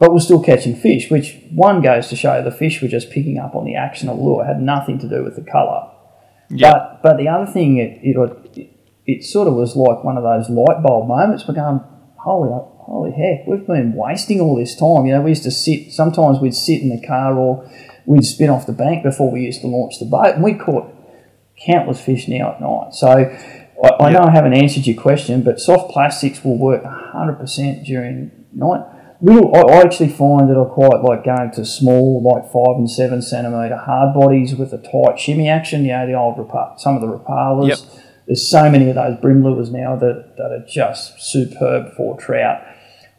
[SPEAKER 2] but we're still catching fish, which one goes to show the fish were just picking up on the action of the lure. It had nothing to do with the colour.
[SPEAKER 1] Yeah.
[SPEAKER 2] But but the other thing, it, it it sort of was like one of those light bulb moments. We're going, holy holy heck, we've been wasting all this time. You know, we used to sit. Sometimes we'd sit in the car or we'd spin off the bank before we used to launch the boat, and we caught countless fish now at night. So. I, I know I haven't answered your question, but soft plastics will work 100% during night. Little, I, I actually find that I quite like going to small, like five and seven centimetre hard bodies with a tight shimmy action. You know, the old Rapa- some of the Rapalas.
[SPEAKER 1] Yep.
[SPEAKER 2] There's so many of those bream lures now that, that are just superb for trout.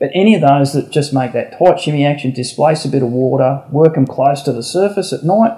[SPEAKER 2] But any of those that just make that tight shimmy action, displace a bit of water, work them close to the surface at night,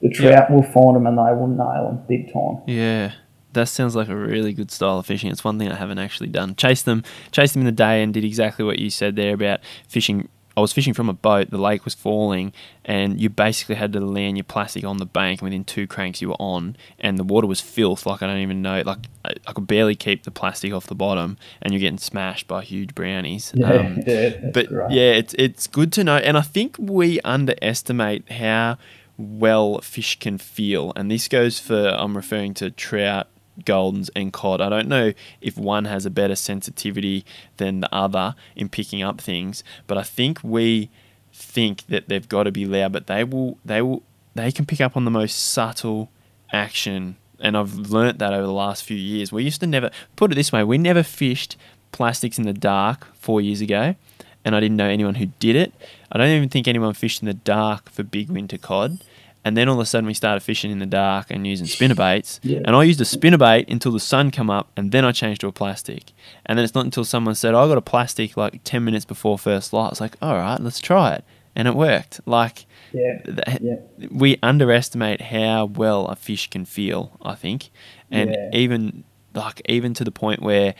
[SPEAKER 2] the trout will find them and they will nail them big time.
[SPEAKER 1] Yeah. That sounds like a really good style of fishing. It's one thing I haven't actually done. Chase them, chase them in the day, and did exactly what you said there about fishing. I was fishing from a boat. The lake was falling, and you basically had to land your plastic on the bank. And within two cranks, you were on, and the water was filth. Like I don't even know. Like I, I could barely keep the plastic off the bottom, and you're getting smashed by huge brownies.
[SPEAKER 2] Yeah,
[SPEAKER 1] Um,
[SPEAKER 2] yeah,
[SPEAKER 1] but
[SPEAKER 2] great.
[SPEAKER 1] yeah, it's it's good to know, and I think we underestimate how well fish can feel, and this goes for I'm referring to trout, goldens, and cod. I don't know if one has a better sensitivity than the other in picking up things, but I think we think that they've got to be loud, but they will they will they can pick up on the most subtle action, and I've learnt that over the last few years. We used to never put it this way: we never fished plastics in the dark four years ago, and I didn't know anyone who did it. I don't even think anyone fished in the dark for big winter cod. And then all of a sudden we started fishing in the dark and using spinner baits.
[SPEAKER 2] Yeah.
[SPEAKER 1] And I used a spinner bait until the sun come up, and then I changed to a plastic. And then it's not until someone said, oh, "I got a plastic like ten minutes before first light." It's like, all right, let's try it, and it worked. Like
[SPEAKER 2] Yeah.
[SPEAKER 1] th-
[SPEAKER 2] Yeah.
[SPEAKER 1] we underestimate how well a fish can feel. I think, and
[SPEAKER 2] Yeah.
[SPEAKER 1] even like even to the point where.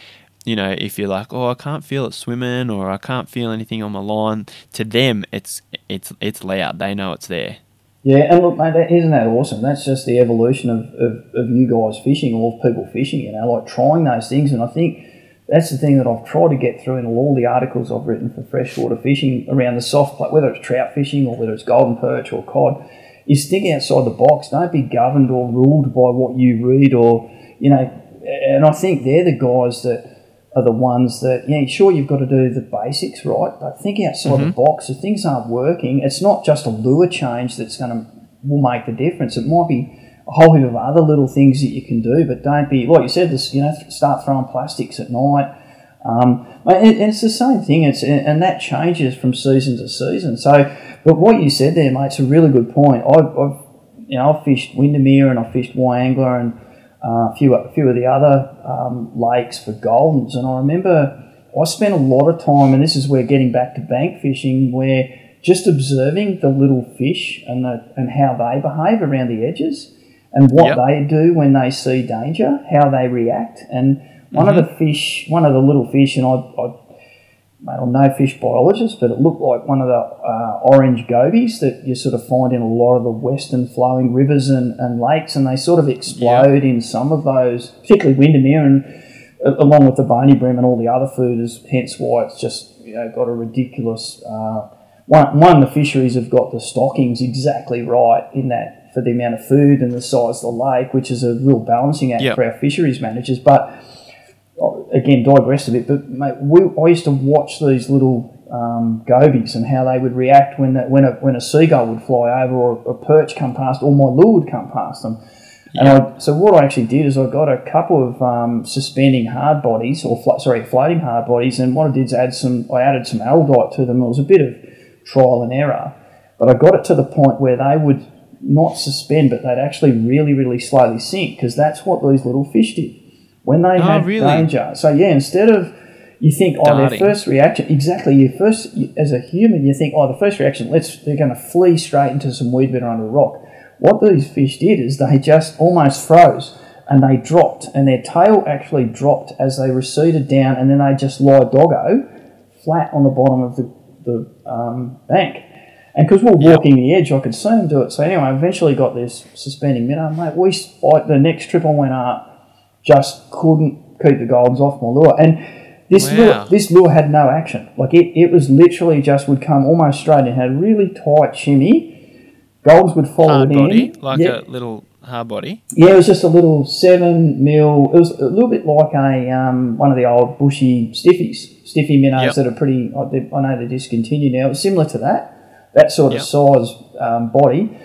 [SPEAKER 1] You know, if you're like, oh, I can't feel it swimming, or I can't feel anything on my line, to them, it's it's it's loud. They know it's there.
[SPEAKER 2] Yeah, and look, mate, that, isn't that awesome? That's just the evolution of, of, of you guys fishing or people fishing, you know, like trying those things. And I think that's the thing that I've tried to get through in all the articles I've written for freshwater fishing around the soft play, whether it's trout fishing or whether it's golden perch or cod, is think outside the box. Don't be governed or ruled by what you read or, you know, and I think they're the guys that are the ones that, yeah, sure, you've got to do the basics right, but think outside the box. If things aren't working, it's not just a lure change that's going to will make the difference. It might be a whole heap of other little things that you can do, but don't be like you said. This, you know, start throwing plastics at night. Um, and it's the same thing. It's and that changes from season to season. So, but what you said there, mate, it's a really good point. I've, I've you know, I've fished Windamere and I fished Wyangala and uh, a few a few of the other um, lakes for goldens, and I remember I spent a lot of time, and this is where getting back to bank fishing, where just observing the little fish and the and how they behave around the edges, and what
[SPEAKER 1] Yep.
[SPEAKER 2] they do when they see danger, how they react, and one of the fish, one of the little fish, and I, I mate, I'm no fish biologist, but it looked like one of the uh, orange gobies that you sort of find in a lot of the western flowing rivers and, and lakes, and they sort of explode in some of those, particularly Windamere, and uh, along with the bony bream and all the other fooders, hence why it's just you know got a ridiculous. Uh, one, one, the fisheries have got the stockings exactly right in that for the amount of food and the size of the lake, which is a real balancing act
[SPEAKER 1] Yep.
[SPEAKER 2] for our fisheries managers. But again, digressed a bit, but mate, we, I used to watch these little um, gobies and how they would react when that, when a when a seagull would fly over or a perch come past or my lure would come past them. And I, so what I actually did is I got a couple of um, suspending hard bodies or flo- sorry floating hard bodies, and what I did is add some I added some Araldite to them. It was a bit of trial and error, but I got it to the point where they would not suspend, but they'd actually really really slowly sink because that's what these little fish did when they had
[SPEAKER 1] really?
[SPEAKER 2] danger. So yeah, instead of you think, oh, their first reaction exactly. Your first, as a human, you think, oh, the first reaction, let's they're going to flee straight into some weed bed under a rock. What these fish did is they just almost froze and they dropped, and their tail actually dropped as they receded down, and then they just lie doggo flat on the bottom of the the um, bank. And because we're
[SPEAKER 1] Yep.
[SPEAKER 2] walking the edge, I could see them do it. So anyway, I eventually got this suspending minnow, mate. We like the next trip I went up, just couldn't keep the goldens off my lure. And this
[SPEAKER 1] Wow.
[SPEAKER 2] lure, this lure had no action. Like it, it was literally just would come almost straight and had really tight shimmy. Goldens would follow
[SPEAKER 1] Hard
[SPEAKER 2] it
[SPEAKER 1] body,
[SPEAKER 2] in.
[SPEAKER 1] like
[SPEAKER 2] yeah,
[SPEAKER 1] a little hard body.
[SPEAKER 2] yeah, it was just a little seven mil. It was a little bit like a um, one of the old bushy stiffies, stiffy minnows
[SPEAKER 1] Yep.
[SPEAKER 2] that are pretty. I know they're discontinued now. It was similar to that, that sort of size um, body,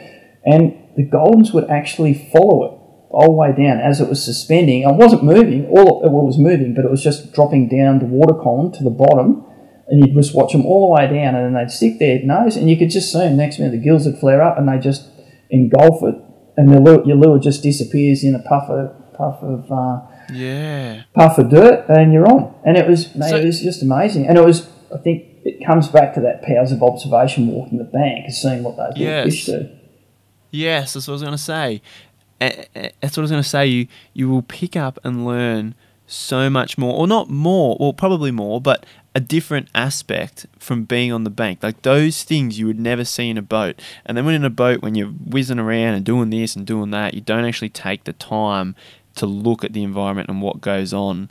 [SPEAKER 2] and the goldens would actually follow it all the way down as it was suspending. It wasn't moving. All it was moving, but it was just dropping down the water column to the bottom. And you'd just watch them all the way down, and then they'd stick their nose, and you could just see them. Next minute, the gills would flare up, and they just engulf it, and the lure, your lure just disappears in a puff of puff of uh,
[SPEAKER 1] Yeah.
[SPEAKER 2] puff of dirt, and you're on. And it was, mate,
[SPEAKER 1] So-
[SPEAKER 2] it was just amazing. And it was, I think, it comes back to that powers of observation, walking the bank, and seeing what those
[SPEAKER 1] Yes.
[SPEAKER 2] fish do.
[SPEAKER 1] Yes, that's what I was going to say. That's what I was going to say. You you will pick up and learn so much more, or not more, well, probably more, but a different aspect from being on the bank. Like those things you would never see in a boat. And then when in a boat, when you're whizzing around and doing this and doing that, you don't actually take the time to look at the environment and what goes on.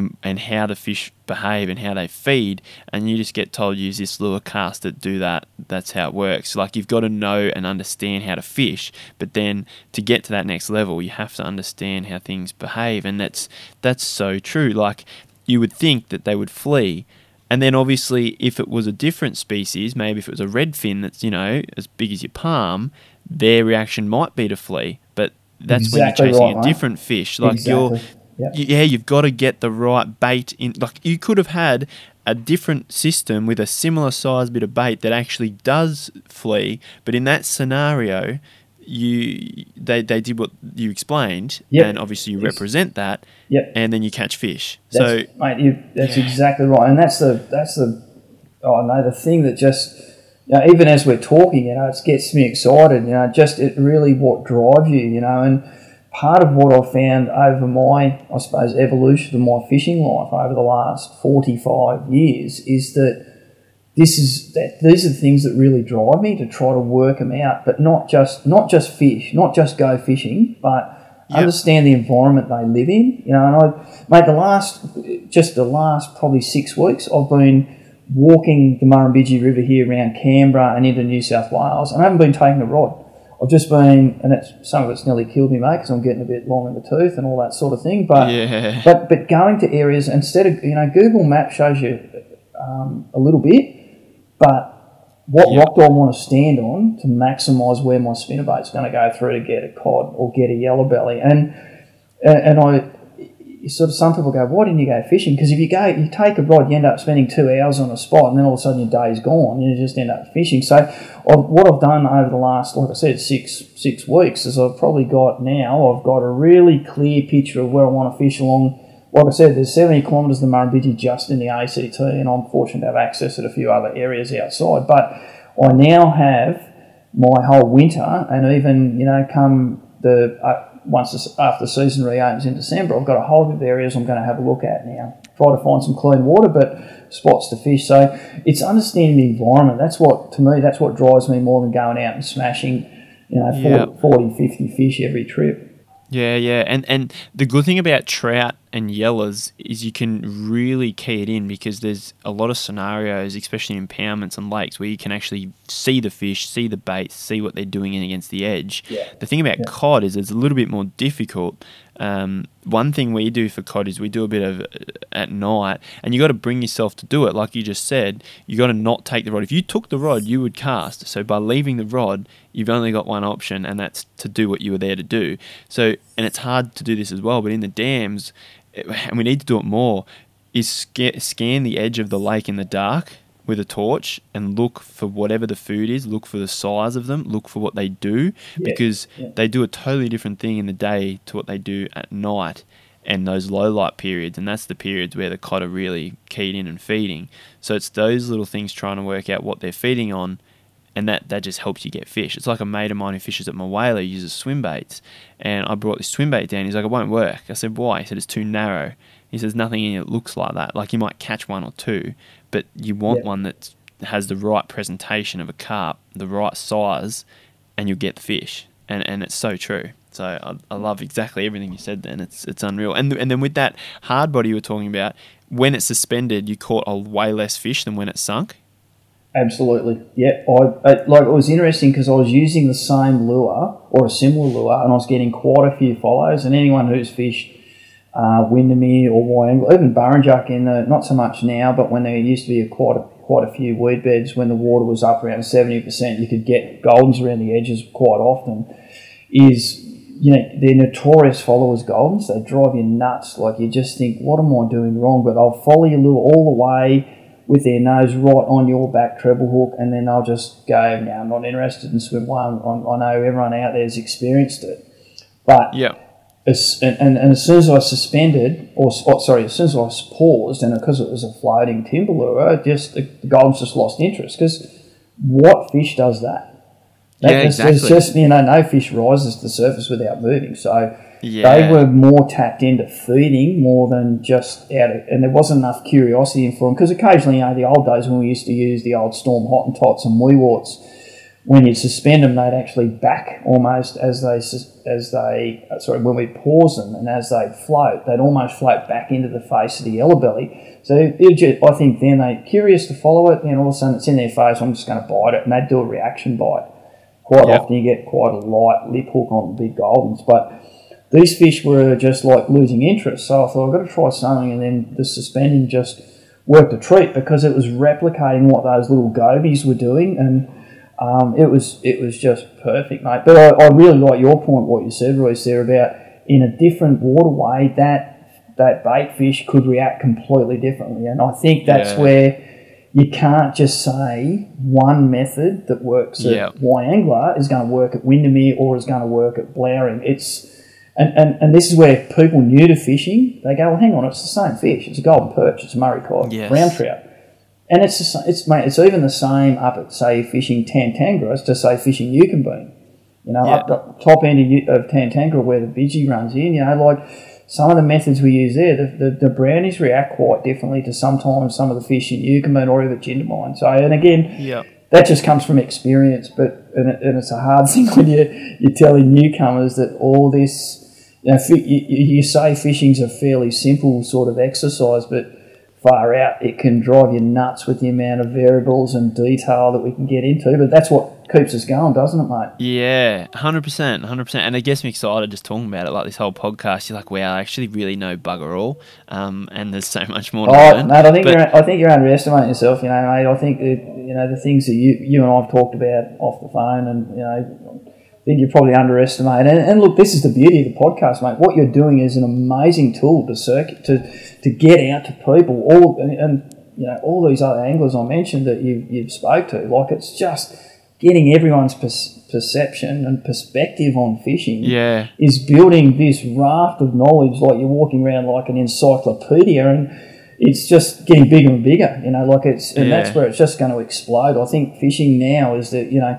[SPEAKER 1] And, and how the fish behave and how they feed, and you just get told use this lure cast it, do that. That's how it works. Like you've got to know and understand how to fish, but then to get to that next level, you have to understand how things behave, and that's that's so true. Like you would think that they would flee, and then obviously if it was a different species, maybe if it was a redfin that's you know as big as your palm, their reaction might be to flee, but that's
[SPEAKER 2] Exactly
[SPEAKER 1] when you're chasing
[SPEAKER 2] right,
[SPEAKER 1] a different fish. Like you're,
[SPEAKER 2] Exactly. Yep.
[SPEAKER 1] Y- yeah, you've got to get the right bait in. Like you could have had a different system with a similar size bit of bait that actually does flee, but in that scenario, you they they did what you explained,
[SPEAKER 2] Yep.
[SPEAKER 1] and obviously you represent that,
[SPEAKER 2] Yep.
[SPEAKER 1] and then you catch fish. so
[SPEAKER 2] That's, mate, you, that's
[SPEAKER 1] Yeah.
[SPEAKER 2] exactly right, and that's the that's the oh no, the thing that just you know, even as we're talking, you know, it gets me excited. You know, just it really what drives you. You know, and part of what I've found over my I suppose evolution of my fishing life over the last forty five years is that this is that these are the things that really drive me to try to work them out, but not just not just fish, not just go fishing, but
[SPEAKER 1] Yep.
[SPEAKER 2] understand the environment they live in. You know, and I made the last just the last probably six weeks I've been walking the Murrumbidgee River here around Canberra and into New South Wales, and I haven't been taking a rod. I've just been, and it's some of it's nearly killed me, mate, because I'm getting a bit long in the tooth and all that sort of thing. But
[SPEAKER 1] yeah,
[SPEAKER 2] but but going to areas instead of you know Google Maps shows you um, a little bit, but what
[SPEAKER 1] Yeah.
[SPEAKER 2] rock do I want to stand on to maximise where my spinnerbait's going to go through to get a cod or get a yellow belly? And and I sort of some people go, why didn't you go fishing? Because if you go, you take a rod, you end up spending two hours on a spot, and then all of a sudden your day's gone, and you just end up fishing. So, i what I've done over the last, like I said, six six weeks is I've probably got now I've got a really clear picture of where I want to fish along. Like I said, there's 70 kilometres of the Murrumbidgee just in the ACT, and I'm fortunate to have access at a few other areas outside. But I now have my whole winter, and even you know, come the uh, once this, after the season reopens in December, I've got a whole of areas I'm going to have a look at now. Try to find some clean water, but spots to fish. So it's understanding the environment. That's what to me. That's what drives me more than going out and smashing, you know, 40,
[SPEAKER 1] Yeah.
[SPEAKER 2] 40 50 fish every trip.
[SPEAKER 1] Yeah, yeah, and and the good thing about trout and yellers is you can really key it in because there's a lot of scenarios, especially in impoundments and lakes, where you can actually see the fish, see the bait, see what they're doing in against the edge.
[SPEAKER 2] Yeah.
[SPEAKER 1] The thing about
[SPEAKER 2] Yeah.
[SPEAKER 1] cod is it's a little bit more difficult. Um, one thing we do for cod is we do a bit of uh, at night, and you got to bring yourself to do it. Like you just said, you got to not take the rod. If you took the rod, you would cast. So by leaving the rod, you've only got one option, and that's to do what you were there to do. So, and it's hard to do this as well. But in the dams, and we need to do it more, is scan the edge of the lake in the dark with a torch and look for whatever the food is. Look for the size of them. Look for what they do
[SPEAKER 2] Yeah,
[SPEAKER 1] because
[SPEAKER 2] yeah.
[SPEAKER 1] they do a totally different thing in the day to what they do at night and those low light periods and that's the periods where the cod are really keyed in and feeding so it's those little things trying to work out what they're feeding on and that, that just helps you get fish. It's like a mate of mine who fishes at Mulwala uses swim baits, and I brought this swim bait down. He's like, "It won't work." I said, "Why?" He said, "It's too narrow." He says, "Nothing in it looks like that. Like you might catch one or two, but you want one that has the right presentation of a carp, the right size, and you'll get the fish." And and it's so true. So I, I love exactly everything you said. Then it's it's unreal. And and then with that hard body you were talking about, when it's suspended, you caught a way less fish than when it sunk.
[SPEAKER 2] Absolutely, yeah. I, I like it was interesting because I was using the same lure or a similar lure, and I was getting quite a few follows. And anyone who's fished uh, Windamere or Wyangala, even Burrinjuck in the not so much now, but when there used to be a quite a, quite a few weed beds when the water was up around seventy percent, you could get goldens around the edges quite often. Is you know they're notorious followers goldens. They drive you nuts. Like you just think, what am I doing wrong? But they'll follow your lure all the way with their nose right on your back treble hook, and then they'll just go, "No, I'm not interested in swim one." I, I know everyone out there has experienced it, but
[SPEAKER 1] Yeah.
[SPEAKER 2] As, and, and, as soon as I suspended, or oh, sorry, as soon as I paused, and because it was a floating timber lure, just the, the just lost interest. Because what fish does that? That-
[SPEAKER 1] Yeah,
[SPEAKER 2] it's-
[SPEAKER 1] exactly.
[SPEAKER 2] Just you know no fish rises to the surface without moving. So
[SPEAKER 1] Yeah.
[SPEAKER 2] they were more tapped into feeding more than just out of, and there wasn't enough curiosity in for them. Because occasionally, you know, the old days when we used to use the old storm hottentots and weewarts, when you suspend them, they'd actually back almost as they as they uh, sorry when we pause them and as they float, they'd almost float back into the face of the yellow belly. So just, I think then they're curious to follow it, then all of a sudden it's in their face. I'm just going to bite it, and they'd do a reaction bite. Quite
[SPEAKER 1] Yep.
[SPEAKER 2] often you get quite a light lip hook on the big goldens, but these fish were just like losing interest. So I thought I've got to try something, and then the suspending just worked a treat because it was replicating what those little gobies were doing. And Um, it was it was just perfect, mate. But I, I really like your point, what you said, Royce, there about in a different waterway that that bait fish could react completely differently, and I think that's
[SPEAKER 1] Yeah.
[SPEAKER 2] where you can't just say one method that works at
[SPEAKER 1] Yeah.
[SPEAKER 2] Wyangala is going to work at Windamere or is going to work at Blowering. It's and, and, and this is where people new to fishing they go, well, hang on, it's the same fish. It's a golden perch. It's a Murray cod,
[SPEAKER 1] Yes.
[SPEAKER 2] brown trout, and it's sa- it's mate, it's even the same up at say fishing Tantangara as to say fishing Eucumbene. You know,
[SPEAKER 1] Yeah.
[SPEAKER 2] up the top end of, of Tantangara where the Bidgie runs in. You know, like some of the methods we use there, the, the, the brownies react quite differently to sometimes some of the fish in Yukon or even Jindabyne. So, and again,
[SPEAKER 1] Yeah.
[SPEAKER 2] that just comes from experience, but and, it, and it's a hard thing when you you're telling newcomers that all this. You, know, you you say fishing's a fairly simple sort of exercise, but far out it can drive you nuts with the amount of variables and detail that we can get into. But that's what keeps us going, doesn't it, mate?
[SPEAKER 1] Yeah, hundred percent, hundred percent, and it gets me excited just talking about it. Like this whole podcast, you're like, wow, I actually really know bugger all, um, and there's so much more to
[SPEAKER 2] Oh,
[SPEAKER 1] learn.
[SPEAKER 2] mate, I think
[SPEAKER 1] But-
[SPEAKER 2] you're I think you're underestimating yourself. You know, mate. I think that you know the things that you you and I've talked about off the phone, and you know, Think you're probably underestimating. And, and look, this is the beauty of the podcast, mate. What you're doing is an amazing tool to circuit to to get out to people. All and, and you know all these other anglers I mentioned that you you've spoke to. Like it's just getting everyone's perce- perception and perspective on fishing
[SPEAKER 1] yeah,
[SPEAKER 2] is building this raft of knowledge like you're walking around like an encyclopedia and it's just getting bigger and bigger you know like it's and that's where it's just going to explode i think fishing now is that you know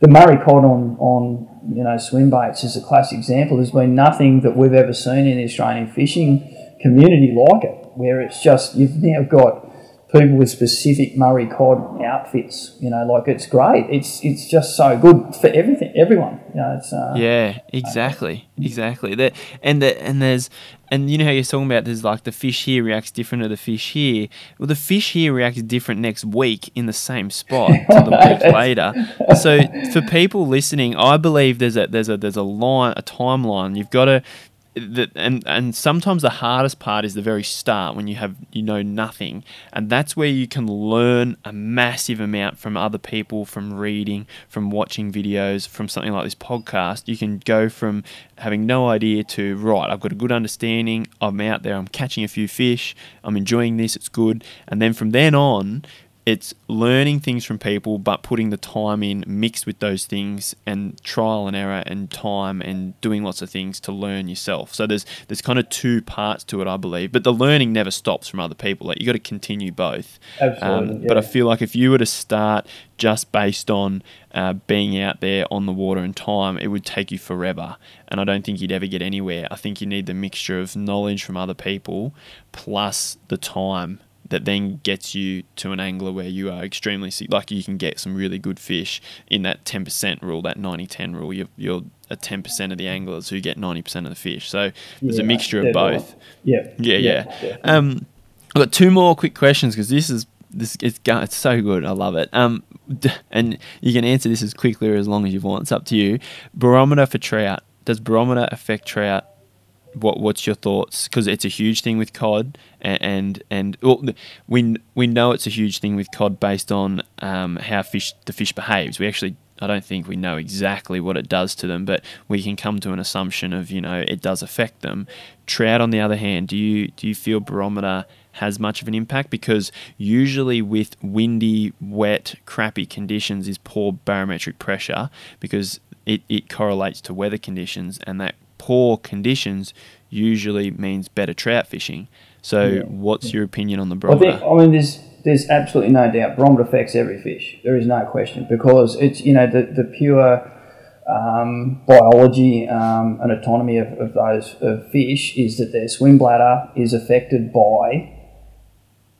[SPEAKER 2] the murray cod on on you know swim baits is a classic example. There's been nothing that we've ever seen in the australian fishing community like it where it's just you've now got people with specific Murray cod outfits. You know, like it's great. It's it's just so good for everything, everyone. You know, it's uh,
[SPEAKER 1] yeah, exactly, exactly. That and the, and there's and you know how you're talking about there's like the fish here reacts different to the fish here. Well, the fish here reacts different next week in the same spot to the week later. So for people listening, I believe there's a there's a there's a line a timeline. You've got to and and sometimes the hardest part is the very start when you have you know nothing. And that's where you can learn a massive amount from other people from reading from watching videos from something like this podcast. You can go from having no idea to right I've got a good understanding. I'm out there. I'm catching a few fish. I'm enjoying this. It's good. And then from then on it's learning things from people but putting the time in mixed with those things and trial and error and time and doing lots of things to learn yourself. So there's there's kind of two parts to it i believe. But the learning never stops from other people. Like you got to continue both.
[SPEAKER 2] Absolutely,
[SPEAKER 1] Um, but i feel like if you were to start just based on uh, being out there on the water and time it would take you forever. And i don't think you'd ever get anywhere. I think you need the mixture of knowledge from other people plus the time that then gets you to an angler where you are extremely like you can get some really good fish in that 10% rule that 90-10 rule you're, you're a 10% of the anglers who get 90% of the fish so there's
[SPEAKER 2] Yeah,
[SPEAKER 1] a mixture of both
[SPEAKER 2] Yeah.
[SPEAKER 1] yeah, yeah.
[SPEAKER 2] definitely.
[SPEAKER 1] Um, I've got two more quick questions because this is this it's it's so good. I love it. Um, and you can answer this as quickly or as long as you want. It's up to you. Barometer for trout. Does barometer affect trout? What What's your thoughts? Because it's a huge thing with cod, and and, and well, we we know it's a huge thing with cod based on um, how fish the fish behaves. We actually I don't think we know exactly what it does to them, but we can come to an assumption of you know it does affect them. Trout, on the other hand, do you do you feel barometer has much of an impact? Because usually with windy, wet, crappy conditions is poor barometric pressure because it, it correlates to weather conditions, and that poor conditions usually means better trout fishing. So,
[SPEAKER 2] Yeah.
[SPEAKER 1] what's your opinion on the
[SPEAKER 2] I
[SPEAKER 1] barometer?
[SPEAKER 2] think I mean there's there's absolutely no doubt barometer affects every fish. There is no question because it's you know the the pure um, biology um, and autonomy of, of those of fish is that their swim bladder is affected by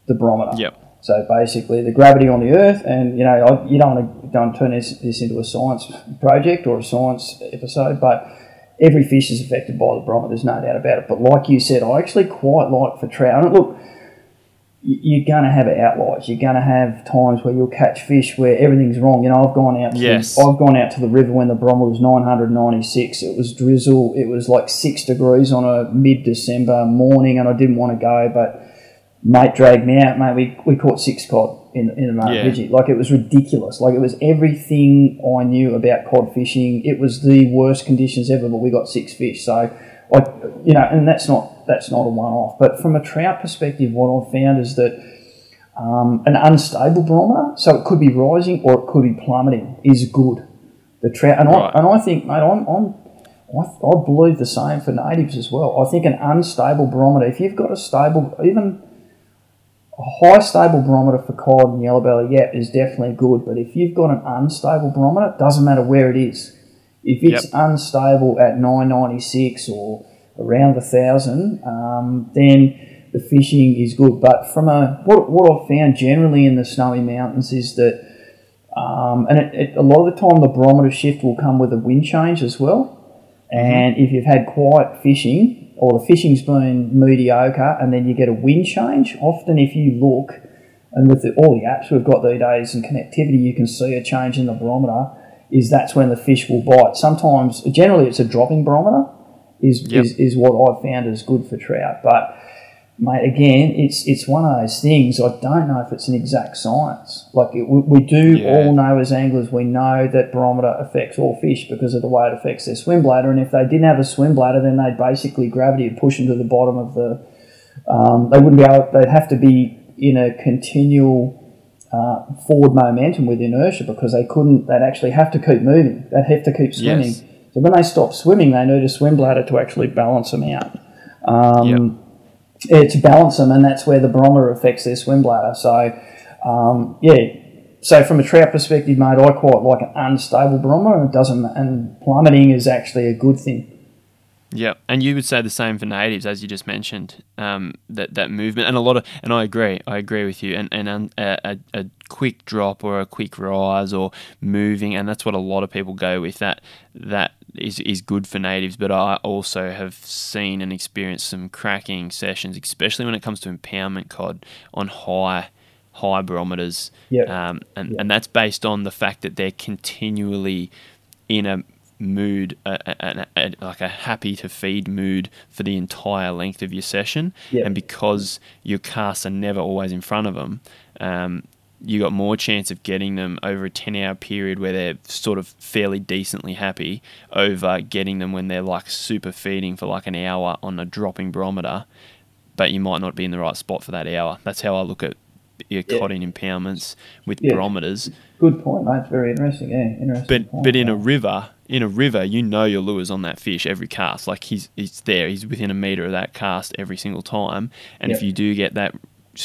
[SPEAKER 2] the barometer.
[SPEAKER 1] Yep.
[SPEAKER 2] So basically, the gravity on the Earth, and you know, I, you don't want to don't turn this, this into a science project or a science episode, but every fish is affected by the barometer. There's no doubt about it. But like you said, I actually quite like for trout. And look, you're going to have outliers. You're going to have times where you'll catch fish where everything's wrong. You know, I've gone out. To,
[SPEAKER 1] Yes.
[SPEAKER 2] I've gone out to the river when the barometer was 996. It was drizzle. It was like six degrees on a mid-December morning, and I didn't want to go, but mate dragged me out, mate. We, we caught six cod in, in the
[SPEAKER 1] Yeah.
[SPEAKER 2] Murrumbidgee. Like it was ridiculous. Like it was everything I knew about cod fishing. It was the worst conditions ever, but we got six fish. So, like you know, and that's not that's not a one off. But from a trout perspective, what I've found is that um, an unstable barometer, so it could be rising or it could be plummeting, is good. The trout, and
[SPEAKER 1] Right.
[SPEAKER 2] I and I think, mate, I'm, I'm I, I believe the same for natives as well. I think an unstable barometer, if you've got a stable, even a high stable barometer for cod and yellow belly, yeah, is definitely good. But if you've got an unstable barometer, it doesn't matter where it is. If it's unstable at 996 or around the thousand, um, then the fishing is good. But from a what, what I've found generally in the snowy mountains is that, um, and it, it, a lot of the time the barometer shift will come with a wind change as well. And if you've had quiet fishing or the fishing's been mediocre and then you get a wind change, often if you look, and with the, all the apps we've got these days and connectivity, you can see a change in the barometer, is that's when the fish will bite. Sometimes, generally, it's a dropping barometer, is,
[SPEAKER 1] Yep.
[SPEAKER 2] is, is what I've found is good for trout. But, mate, again, it's it's one of those things, I don't know if it's an exact science. Like, it, we, we do
[SPEAKER 1] Yeah.
[SPEAKER 2] all know as anglers, we know that barometer affects all fish because of the way it affects their swim bladder. And if they didn't have a swim bladder, then they'd basically gravity would push them to the bottom of the. Um, they wouldn't be able. They'd have to be in a continual uh, forward momentum with inertia because they couldn't. They'd actually have to keep moving. They'd have to keep swimming.
[SPEAKER 1] Yes.
[SPEAKER 2] So when they stop swimming, they need a swim bladder to actually balance them out. Um, yeah, to balance them, and that's where the barometer affects their swim bladder. So, um, yeah. So from a trout perspective, mate, I quite like an unstable barometer, it doesn't. And plummeting is actually a good thing.
[SPEAKER 1] Yeah, and you would say the same for natives, as you just mentioned. Um, that that movement, and a lot of, and I agree, I agree with you. And and um, a, a, a quick drop or a quick rise or moving, and that's what a lot of people go with. That that is is good for natives. But I also have seen and experienced some cracking sessions, especially when it comes to impoundment cod on high high barometers.
[SPEAKER 2] Yep.
[SPEAKER 1] Um, and
[SPEAKER 2] Yep.
[SPEAKER 1] and that's based on the fact that they're continually in a mood, a, a, a, like a happy to feed mood for the entire length of your session.
[SPEAKER 2] Yeah.
[SPEAKER 1] And because your casts are never always in front of them, um, you got more chance of getting them over a 10 hour period where they're sort of fairly decently happy over getting them when they're like super feeding for like an hour on a dropping barometer, but you might not be in the right spot for that hour. That's how I look at your
[SPEAKER 2] Yeah.
[SPEAKER 1] cod in impoundments with
[SPEAKER 2] Yeah.
[SPEAKER 1] barometers.
[SPEAKER 2] Good point, mate. It's very interesting. Yeah, interesting.
[SPEAKER 1] But
[SPEAKER 2] point,
[SPEAKER 1] but in a river, in a river, you know your lure's on that fish every cast. Like he's he's there. He's within a meter of that cast every single time. And if you do get that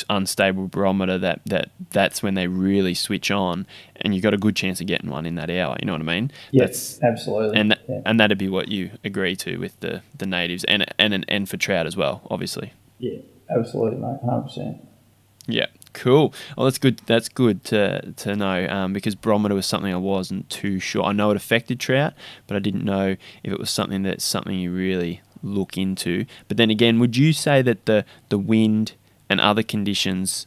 [SPEAKER 1] unstable barometer, that that that's when they really switch on, and you've got a good chance of getting one in that hour. You know what I mean?
[SPEAKER 2] Yes, absolutely.
[SPEAKER 1] and that,
[SPEAKER 2] yeah.
[SPEAKER 1] and that'd be what you agree to with the, the natives and and and, and for trout as well, obviously.
[SPEAKER 2] yeah, absolutely, mate. Hundred percent.
[SPEAKER 1] Yeah, cool. Well, that's good. That's good to to know um, because barometer was something I wasn't too sure. I know it affected trout, but I didn't know if it was something that's something you really look into. But then again, would you say that the the wind and other conditions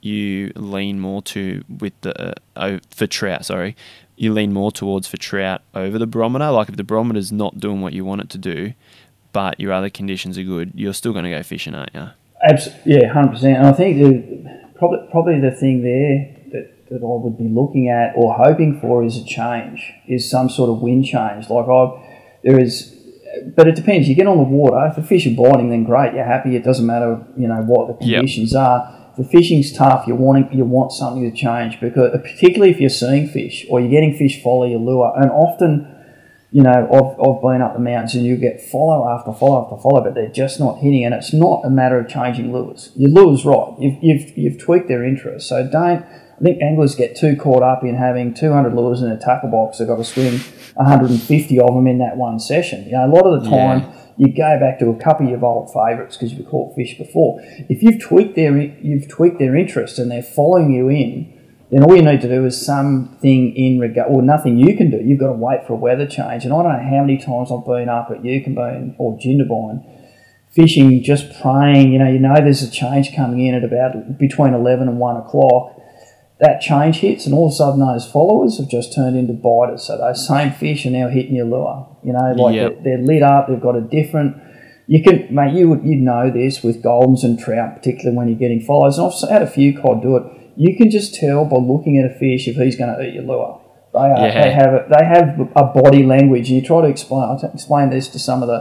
[SPEAKER 1] you lean more to with the uh, for trout? Sorry, you lean more towards for trout over the barometer. Like if the barometer's not doing what you want it to do, but your other conditions are good, you're still going to go fishing, aren't you?
[SPEAKER 2] Abs- yeah, hundred percent. And I think the, probably probably the thing there that, that I would be looking at or hoping for is a change, is some sort of wind change. Like I, there is, but it depends. You get on the water. If the fish are biting, then great. You're happy. It doesn't matter, you know, what the
[SPEAKER 1] Yep.
[SPEAKER 2] conditions are. If the fishing's tough. You're wanting you want something to change because uh, particularly if you're seeing fish or you're getting fish follow your lure, and often you know, I've, I've been up the mountains and you get follow after follow after follow, but they're just not hitting. And it's not a matter of changing lures. Your lure's right. You've, you've, you've tweaked their interest. So don't, I think anglers get too caught up in having 200 lures in a tackle box. They've got to swim 150 of them in that one session. You know, a lot of the time,
[SPEAKER 1] Yeah.
[SPEAKER 2] you go back to a couple of your old favourites because you've caught fish before. If you've tweaked their you've tweaked their interest and they're following you in, then all you need to do is something in regard, or nothing you can do. You've got to wait for a weather change. And I don't know how many times I've been up at Eucumbene or Jindabyne fishing, just praying. You know, you know there's a change coming in at about between eleven and one o'clock. That change hits, and all of a sudden those followers have just turned into biters. So those same fish are now hitting your lure. You know, like
[SPEAKER 1] Yep.
[SPEAKER 2] they're, they're lit up. They've got a different. You can, mate. You would you know this with goldens and trout, particularly when you're getting follows. And I've had a few cod do it. you can just tell by looking at a fish if he's going to eat your lure. They, are,
[SPEAKER 1] Yeah.
[SPEAKER 2] they have a, they have a body language. You try to explain I explain this to some of the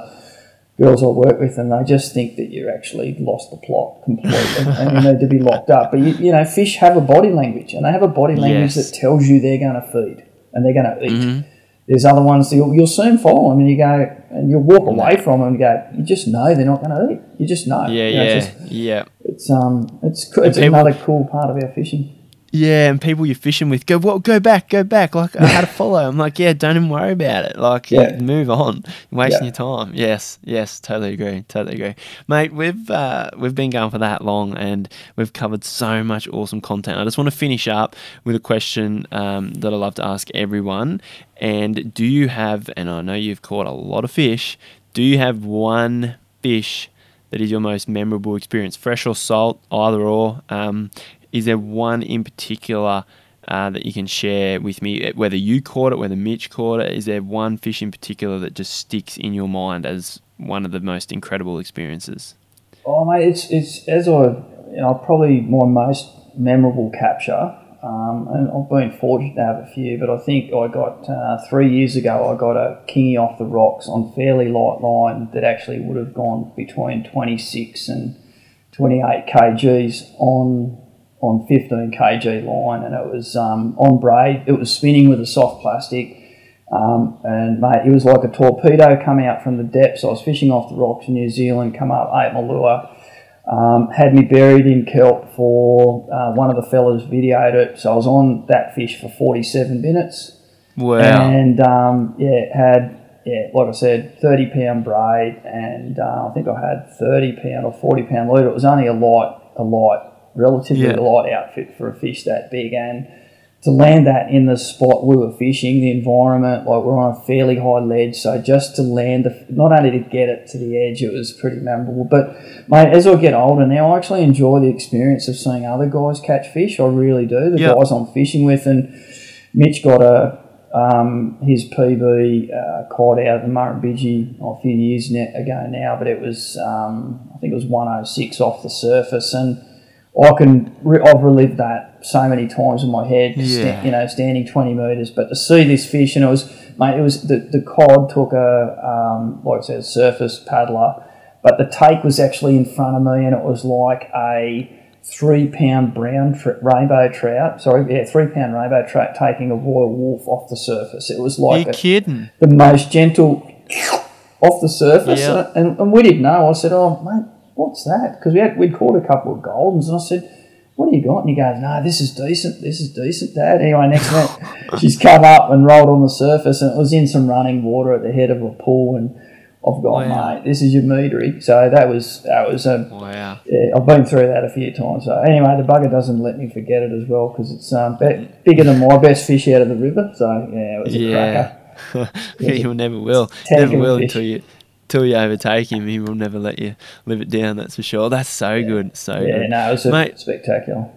[SPEAKER 2] girls I work with, and they just think that you're actually lost the plot completely, and you need to be locked up. But you, you know, fish have a body language, and they have a body language
[SPEAKER 1] Yes.
[SPEAKER 2] that tells you they're going to feed and they're going to eat.
[SPEAKER 1] Mm-hmm.
[SPEAKER 2] There's other ones that you'll, you'll soon follow them, and you go and you'll walk away from them and go, you just know they're not going to eat. You just know.
[SPEAKER 1] Yeah,
[SPEAKER 2] You know,
[SPEAKER 1] yeah,
[SPEAKER 2] it's just-
[SPEAKER 1] yeah.
[SPEAKER 2] it's um, it's it's
[SPEAKER 1] people-
[SPEAKER 2] another cool part of our fishing.
[SPEAKER 1] Yeah, and people you're fishing with go, well, go back, go back. Like, I had to follow. I'm like, yeah, don't even worry about it. Like,
[SPEAKER 2] Yeah.
[SPEAKER 1] move on. You're wasting
[SPEAKER 2] Yeah.
[SPEAKER 1] your time. Yes, yes, totally agree, totally agree, mate. We've uh, we've been going for that long, and we've covered so much awesome content. I just want to finish up with a question um, that I love to ask everyone. And do you have? And I know you've caught a lot of fish. Do you have one fish? That is your most memorable experience, fresh or salt, either or. Um, is there one in particular uh, that you can share with me? Whether you caught it, whether Mitch caught it, is there one fish in particular that just sticks in your mind as one of the most incredible experiences?
[SPEAKER 2] Oh mate, it's it's as I you know probably my most memorable capture. Um, and I've been fortunate to have a few, but I think I got uh, three years ago. I got a kingy off the rocks on fairly light line that actually would have gone between 26 and 28 kgs on on 15 kg line, and it was um, on braid. It was spinning with a soft plastic. Um, and mate, it was like a torpedo coming out from the depths. I was fishing off the rocks in New Zealand, come up, ate my lure, um, had me buried in kelp for uh, one of the fellas videoed it. So I was on that fish for 47 minutes.
[SPEAKER 1] Wow.
[SPEAKER 2] And um, yeah, had, yeah, like I said, 30 pound braid, and uh, I think I had 30 pound or 40 pound leader. It was only a light, a light, relatively
[SPEAKER 1] Yeah.
[SPEAKER 2] light outfit for a fish that big. And to land that in the spot we were fishing, the environment, like we're on a fairly high ledge, so just to land, the, not only to get it to the edge, it was pretty memorable. But mate, as I get older now, I actually enjoy the experience of seeing other guys catch fish. I really do. The guys I'm fishing with, and Mitch got a um, his PB uh, caught out of the Murrumbidgee a few years ago now, but it was um, I think it was 106 off the surface, and I can re- I've relived that so many times in my head. sta-
[SPEAKER 1] Yeah.
[SPEAKER 2] you know, standing 20 metres, but to see this fish, and it was mate, it was the the cod took a um, like I said, surface paddler, but the take was actually in front of me, and it was like a three pound brown tr- rainbow trout. Sorry, yeah, three pound rainbow trout taking a Royal Wulff off the surface. It was like a,
[SPEAKER 1] kidding?
[SPEAKER 2] the most gentle off the surface,
[SPEAKER 1] Yeah.
[SPEAKER 2] and, and we didn't know. I said, "Oh, mate, what's that?" Because we had we'd caught a couple of goldens, and I said. What do you got? And he goes, No, this is decent. This is decent, Dad. Anyway, next minute, she's come up and rolled on the surface, and it was in some running water at the head of a pool. And I've gone,
[SPEAKER 1] Wow.
[SPEAKER 2] mate, this is your metrey. So that was that was a
[SPEAKER 1] Wow.
[SPEAKER 2] yeah, I've been through that a few times. So anyway, the bugger doesn't let me forget it as well because it's um, be- bigger than my best fish out of the river. So yeah, it was a
[SPEAKER 1] Yeah.
[SPEAKER 2] cracker.
[SPEAKER 1] will never will. Never will
[SPEAKER 2] fish.
[SPEAKER 1] until you until you overtake him. He will never let you live it down. That's for sure. That's so good. So
[SPEAKER 2] Yeah,
[SPEAKER 1] good.
[SPEAKER 2] no, it was
[SPEAKER 1] Mate.
[SPEAKER 2] spectacular.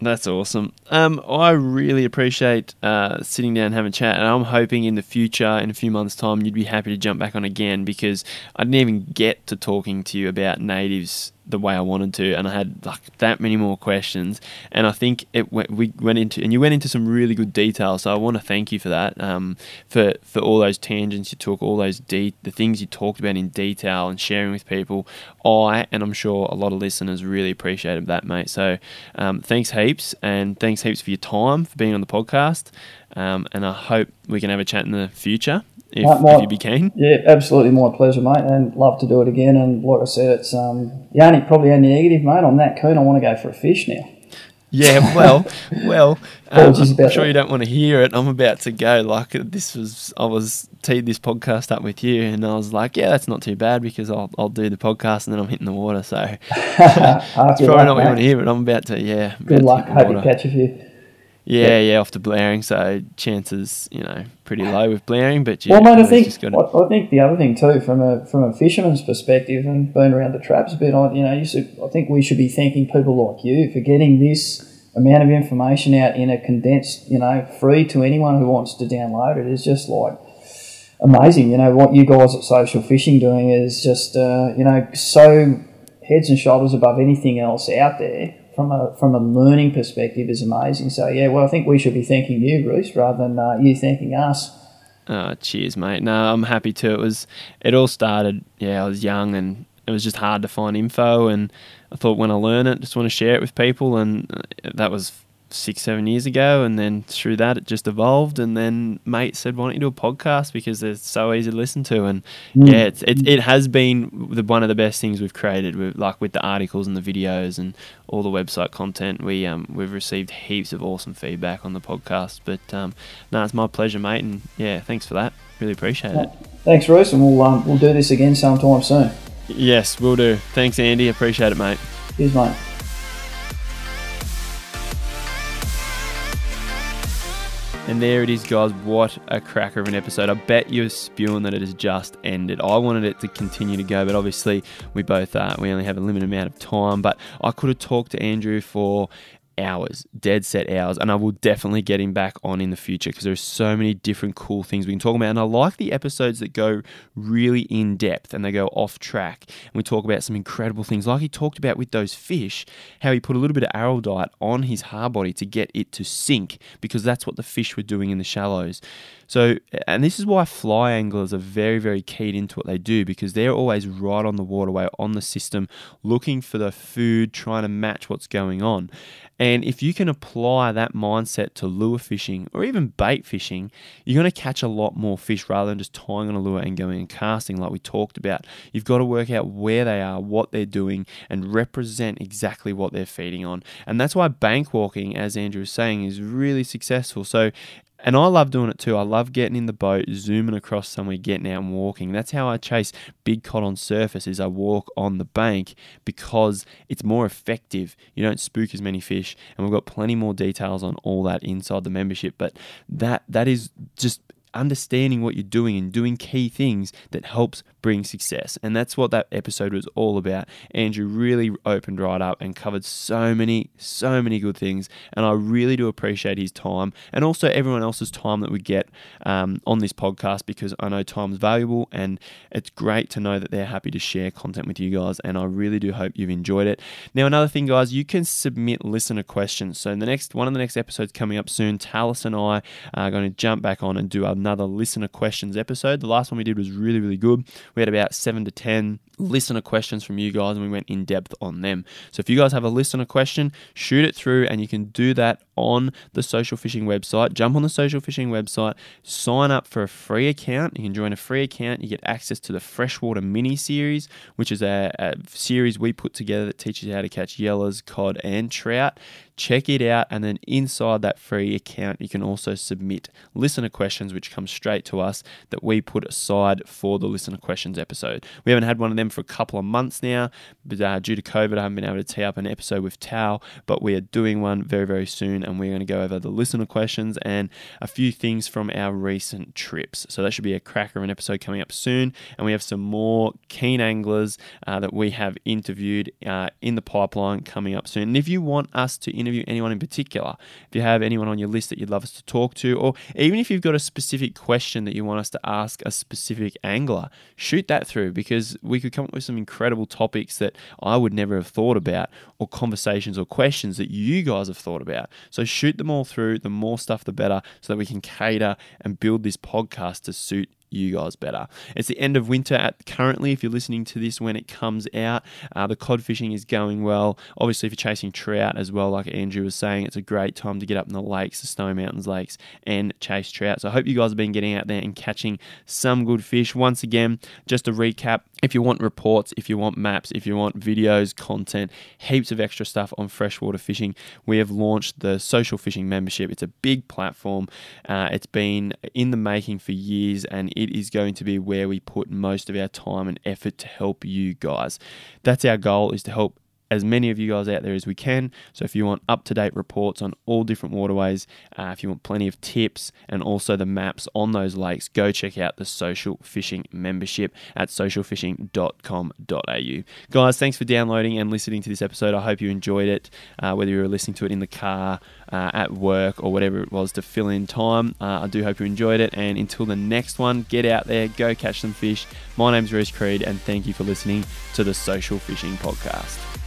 [SPEAKER 1] That's awesome. Um, I really appreciate uh, sitting down and having a chat, and I'm hoping in the future, in a few months' time, you'd be happy to jump back on again because I didn't even get to talking to you about natives the way I wanted to, and I had like that many more questions. And I think it went, we went into, and you went into some really good detail. So I want to thank you for that, um, for for all those tangents you took, all those de- the things you talked about in detail and sharing with people. I and I'm sure a lot of listeners really appreciated that, mate. So um, thanks heaps, and thanks heaps for your time for being on the podcast. Um, and I hope we can have a chat in the future if,
[SPEAKER 2] might-
[SPEAKER 1] if you be keen.
[SPEAKER 2] Yeah, absolutely my pleasure, mate, and love to do it again. And like I said, it's um, the only probably only negative, mate. I'm that keen. I want to go for a fish now.
[SPEAKER 1] Yeah, well, well, um, I'm sure you don't want to hear it. I'm about to go. Like this was, I was teed this podcast up with you, and I was like, yeah, that's not too bad because I'll I'll do the podcast and then I'm hitting the water. So it's probably
[SPEAKER 2] your
[SPEAKER 1] not
[SPEAKER 2] luck,
[SPEAKER 1] what you want to hear, but I'm about to, yeah.
[SPEAKER 2] Good luck.
[SPEAKER 1] to hit the
[SPEAKER 2] Hope you catch a few.
[SPEAKER 1] Yeah, yeah, off to Blowering. So chances, you know, pretty low with Blowering, but yeah,
[SPEAKER 2] well, mate, I think
[SPEAKER 1] gotta-
[SPEAKER 2] I, I think the other thing too, from a from a fisherman's perspective, and being around the traps a bit, I you know, you should, I think we should be thanking people like you for getting this amount of information out in a condensed, you know, free to anyone who wants to download it. it. Is just like amazing. You know what you guys at Social Fishing doing is just uh, you know so heads and shoulders above anything else out there from a from a learning perspective is amazing. So yeah, well, I think we should be thanking you, Bruce, rather than uh, you thanking us.
[SPEAKER 1] Oh, cheers, mate. No, I'm happy to. It was it all started. Yeah, I was young and it was just hard to find info, and I thought when I learn it, just want to share it with people, and uh, that was six, seven years ago, and then through that it just evolved. And then mate said, "Why don't you do a podcast because they're so easy to listen to?" And mm. yeah, it's, it it has been the, one of the best things we've created. With, like with the articles and the videos and all the website content, we um we've received heaps of awesome feedback on the podcast. But um, no, it's my pleasure, mate, and yeah, thanks for that. Really appreciate it.
[SPEAKER 2] Thanks, Bruce, and we'll um, we'll do this again sometime soon.
[SPEAKER 1] Yes, we'll do. Thanks, Andy. Appreciate it, mate.
[SPEAKER 2] Cheers, mate.
[SPEAKER 1] And there it is, guys. What a cracker of an episode. I bet you're spewing that it has just ended. I wanted it to continue to go, but obviously we both uh, we only have a limited amount of time. But I could have talked to Andrew for hours, dead set hours, and I will definitely get him back on in the future because there's so many different cool things we can talk about. And I like the episodes that go really in depth and they go off track. And we talk about some incredible things, like he talked about with those fish, how he put a little bit of araldite on his hard body to get it to sink because that's what the fish were doing in the shallows. So, and this is why fly anglers are very, very keyed into what they do because they're always right on the waterway, on the system, looking for the food, trying to match what's going on. And if you can apply that mindset to lure fishing or even bait fishing, you're going to catch a lot more fish rather than just tying on a lure and going and casting like we talked about. You've got to work out where they are, what they're doing, and represent exactly what they're feeding on. And that's why bank walking, as Andrew was saying, is really successful. So and I love doing it too. I love getting in the boat, zooming across somewhere, getting out and walking. That's how I chase big cod on surface is I walk on the bank because it's more effective. You don't spook as many fish. And we've got plenty more details on all that inside the membership. But that that is just understanding what you're doing and doing key things that helps bring success. And that's what that episode was all about. Andrew really opened right up and covered so many, so many good things. And I really do appreciate his time and also everyone else's time that we get um, on this podcast because I know time's valuable and it's great to know that they're happy to share content with you guys. And I really do hope you've enjoyed it. Now, another thing, guys, you can submit listener questions. So, in the next one of the next episodes coming up soon, Talis and I are going to jump back on and do our another listener questions episode. The last one we did was really, really good. We had about seven to 10 listener questions from you guys and we went in depth on them. So if you guys have a listener question, shoot it through and you can do that on the social fishing website. Jump on the social fishing website, sign up for a free account. You can join a free account. You get access to the freshwater mini series, which is a, a series we put together that teaches you how to catch yellers, cod, and trout. Check it out, and then inside that free account, you can also submit listener questions, which come straight to us that we put aside for the listener questions episode. We haven't had one of them for a couple of months now, but uh, due to COVID, I haven't been able to tee up an episode with Tao, but we are doing one very, very soon, and we're going to go over the listener questions and a few things from our recent trips. So that should be a cracker of an episode coming up soon, and we have some more keen anglers uh, that we have interviewed uh, in the pipeline coming up soon. And if you want us to interview anyone in particular, if you have anyone on your list that you'd love us to talk to, or even if you've got a specific question that you want us to ask a specific angler, shoot that through because we could come up with some incredible topics that I would never have thought about, or conversations or questions that you guys have thought about. So shoot them all through. The more stuff, the better, so that we can cater and build this podcast to suit you guys better. It's the end of winter at currently. If you're listening to this when it comes out, uh, the cod fishing is going well. Obviously, if you're chasing trout as well, like Andrew was saying, it's a great time to get up in the lakes, the Snowy Mountains lakes, and chase trout. So I hope you guys have been getting out there and catching some good fish. Once again, just a recap. If you want reports, if you want maps, if you want videos, content, heaps of extra stuff on freshwater fishing, we have launched the social fishing membership. It's a big platform. Uh, it's been in the making for years, and it is going to be where we put most of our time and effort to help you guys. That's our goal: is to help as many of you guys out there as we can. So if you want up to date reports on all different waterways, uh, if you want plenty of tips and also the maps on those lakes, go check out the Social Fishing membership at socialfishing.com.au. Guys, thanks for downloading and listening to this episode. I hope you enjoyed it, uh, whether you were listening to it in the car, uh, at work, or whatever it was to fill in time. Uh, I do hope you enjoyed it. And until the next one, get out there, go catch some fish. My name's Reese Creed, and thank you for listening to the Social Fishing Podcast.